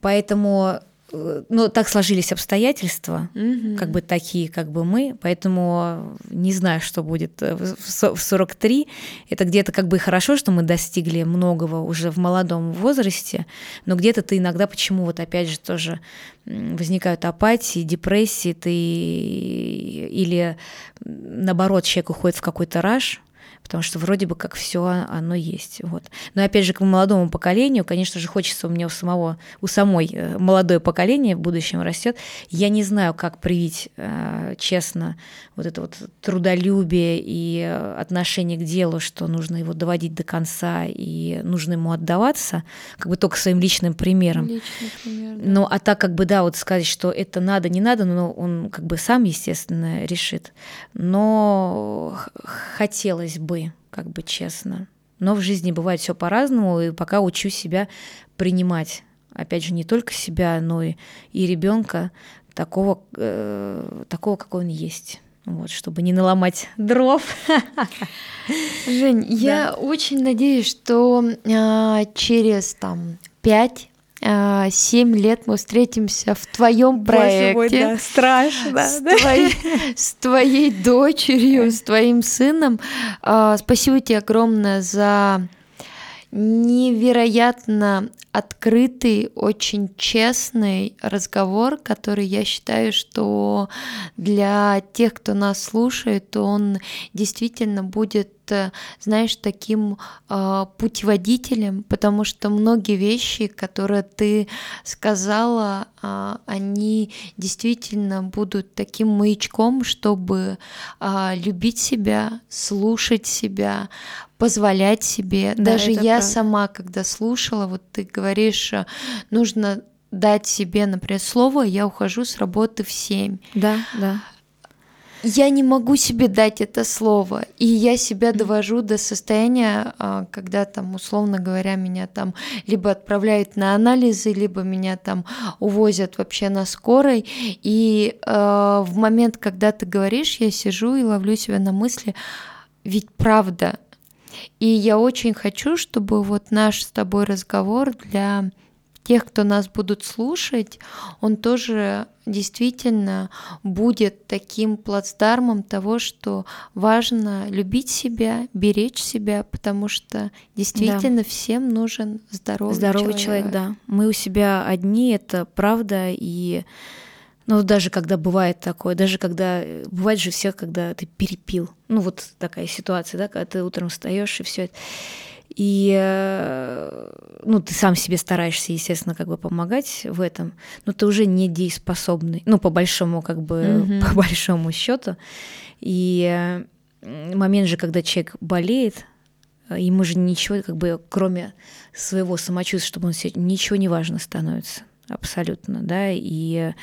поэтому ну, так сложились обстоятельства, угу. как бы такие, как бы мы, поэтому не знаю, что будет в 43. Это где-то как бы хорошо, что мы достигли многого уже в молодом возрасте, но где-то ты иногда почему вот опять же тоже возникают апатии, депрессии, ты или наоборот человек уходит в какой-то раж, потому что вроде бы как все оно есть. Вот. Но опять же, к молодому поколению, конечно же, хочется у меня у самого, у самой э, молодое поколение в будущем растет. Я не знаю, как привить, э, честно, вот это вот трудолюбие и э, отношение к делу, что нужно его доводить до конца и нужно ему отдаваться, как бы только своим личным примером. Личный пример, да. Ну, а так как бы, да, вот сказать, что это надо, не надо, но он как бы сам, естественно, решит. Но хотелось бы бы, как бы честно. Но в жизни бывает все по-разному, и пока учу себя принимать. Опять же, не только себя, но и, и ребенка такого, э, такого, какой он есть. Вот, чтобы не наломать <laughs> дров. Жень, да. я очень надеюсь, что э, через там пять а, семь лет мы встретимся в твоем проекте. Боже мой, да, страшно. С, да? твоей, <laughs> с твоей дочерью, с твоим сыном. А, спасибо тебе огромное за невероятно открытый, очень честный разговор, который я считаю, что для тех, кто нас слушает, он действительно будет э, знаешь, таким э, путеводителем, потому что многие вещи, которые ты сказала, э, они действительно будут таким маячком, чтобы э, любить себя, слушать себя, позволять себе. Да, Даже я правда. сама, когда слушала, вот ты говоришь, э, нужно дать себе, например, слово, я ухожу с работы в 7. Да, да. Я не могу себе дать это слово, и я себя довожу до состояния, а, когда там, условно говоря, меня там либо отправляют на анализы, либо меня там увозят вообще на скорой, и э, в момент, когда ты говоришь, я сижу и ловлю себя на мысли, ведь правда, и я очень хочу, чтобы вот наш с тобой разговор для тех, кто нас будут слушать, он тоже действительно будет таким плацдармом того, что важно любить себя, беречь себя, потому что действительно да. всем нужен здоровый, здоровый человек. человек. Да, мы у себя одни, это правда, и ну, даже когда бывает такое, даже когда... Бывает же всех, когда ты перепил. Ну, вот такая ситуация, да, когда ты утром встаешь и все это. И, э, ну, ты сам себе стараешься, естественно, как бы помогать в этом, но ты уже не дееспособный, ну, по большому, как бы, mm-hmm. <laughs> по большому счету. И э, момент же, когда человек болеет, ему же ничего, как бы, кроме своего самочувствия, чтобы он себе, ничего не важно становится, абсолютно, да, и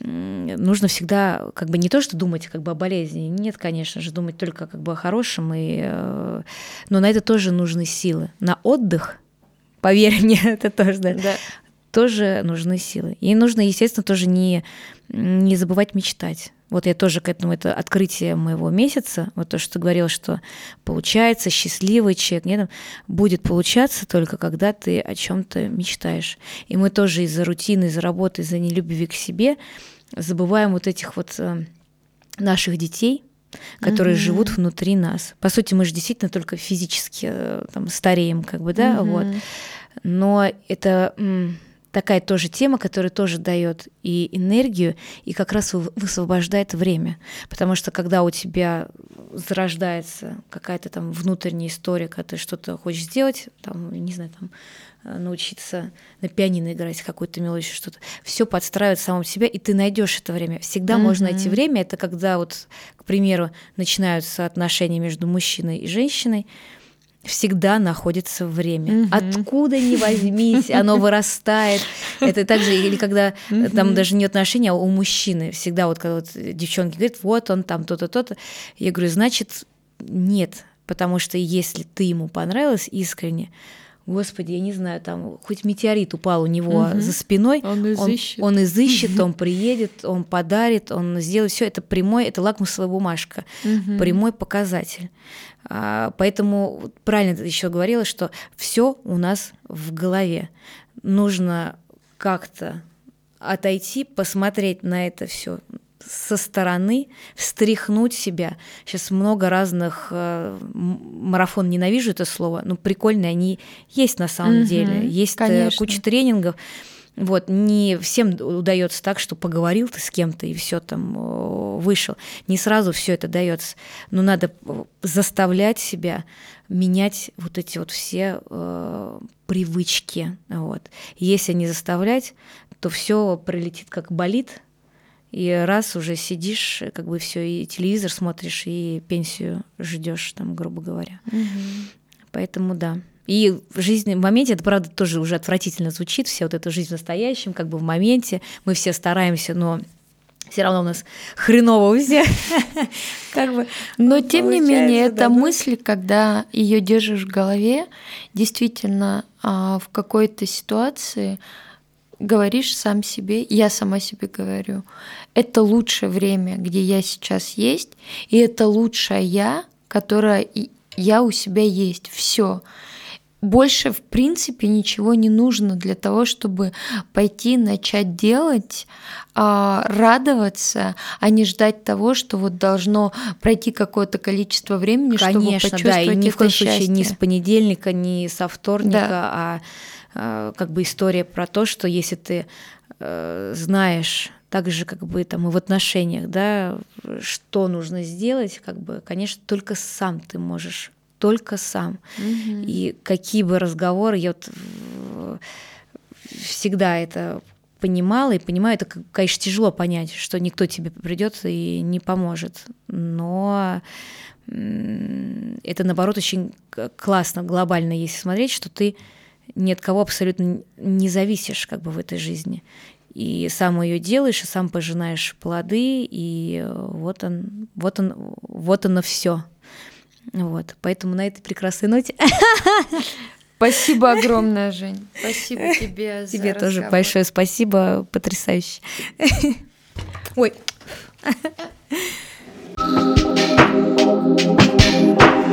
нужно всегда как бы не то, что думать как бы о болезни, нет, конечно же, думать только как бы о хорошем, и, э, но на это тоже нужны силы. На отдых, поверь <laughs> мне, это тоже, да, да. тоже нужны силы. И нужно, естественно, тоже не, не забывать мечтать. Вот я тоже к этому, это открытие моего месяца, вот то, что ты говорил, что получается счастливый человек, нет, будет получаться только когда ты о чем-то мечтаешь. И мы тоже из-за рутины, из-за работы, из-за нелюбви к себе забываем вот этих вот э, наших детей, которые угу. живут внутри нас. По сути, мы же действительно только физически э, там, стареем, как бы, да, угу. вот. Но это такая тоже тема, которая тоже дает и энергию, и как раз высвобождает время. Потому что когда у тебя зарождается какая-то там внутренняя история, когда ты что-то хочешь сделать, там, не знаю, там, э, научиться на пианино играть какую-то мелодию, что-то, все подстраивает самому себя, и ты найдешь это время. Всегда mm-hmm. можно найти время. Это когда вот, к примеру, начинаются отношения между мужчиной и женщиной, всегда находится время. Угу. Откуда ни возьмись, оно вырастает. Это также, или когда угу. там даже не отношения, а у мужчины. Всегда вот когда вот девчонки говорят, вот он там то-то, то-то. Я говорю, значит, нет. Потому что если ты ему понравилась искренне, Господи, я не знаю, там хоть метеорит упал у него угу. за спиной, он изыщет, он, он, изыщет он приедет, он подарит, он сделает все. Это прямой, это лакмусовая бумажка, угу. прямой показатель. А, поэтому правильно ты еще говорила, что все у нас в голове. Нужно как-то отойти, посмотреть на это все со стороны, встряхнуть себя. Сейчас много разных э, марафон ненавижу это слово, но прикольные они есть на самом угу, деле. Есть э, конечно. куча тренингов. Вот, не всем удается так, что поговорил ты с кем-то и все там вышел. Не сразу все это дается. Но надо заставлять себя менять вот эти вот все э, привычки. Вот. Если не заставлять, то все прилетит как болит, и раз уже сидишь, как бы все, и телевизор смотришь, и пенсию ждешь, там, грубо говоря. Угу. Поэтому да. И в жизни, в моменте, это правда тоже уже отвратительно звучит, все вот это жизнь в настоящем, как бы в моменте, мы все стараемся, но все равно у нас хреново у всех. <laughs> как бы Но тем не менее, эта мысль, когда ее держишь в голове, действительно а, в какой-то ситуации говоришь сам себе, я сама себе говорю, это лучшее время, где я сейчас есть, и это лучшая я, которая я у себя есть. Все больше, в принципе, ничего не нужно для того, чтобы пойти, начать делать, а, радоваться, а не ждать того, что вот должно пройти какое-то количество времени, Конечно, чтобы почувствовать да, и ни в коем случае ни с понедельника, ни со вторника, да. а как бы история про то, что если ты э, знаешь так же, как бы там и в отношениях, да, что нужно сделать, как бы, конечно, только сам ты можешь только сам. Угу. И какие бы разговоры, я вот всегда это понимала и понимаю, это, конечно, тяжело понять, что никто тебе придет и не поможет. Но это, наоборот, очень классно, глобально, если смотреть, что ты ни от кого абсолютно не зависишь как бы в этой жизни. И сам ее делаешь, и сам пожинаешь плоды, и вот он, вот он, вот оно все. Вот, поэтому на этой прекрасной ноте. <laughs> Спасибо огромное, Жень. Спасибо тебе за Тебе разговор. тоже большое спасибо, потрясающе. <laughs> Ой. <laughs>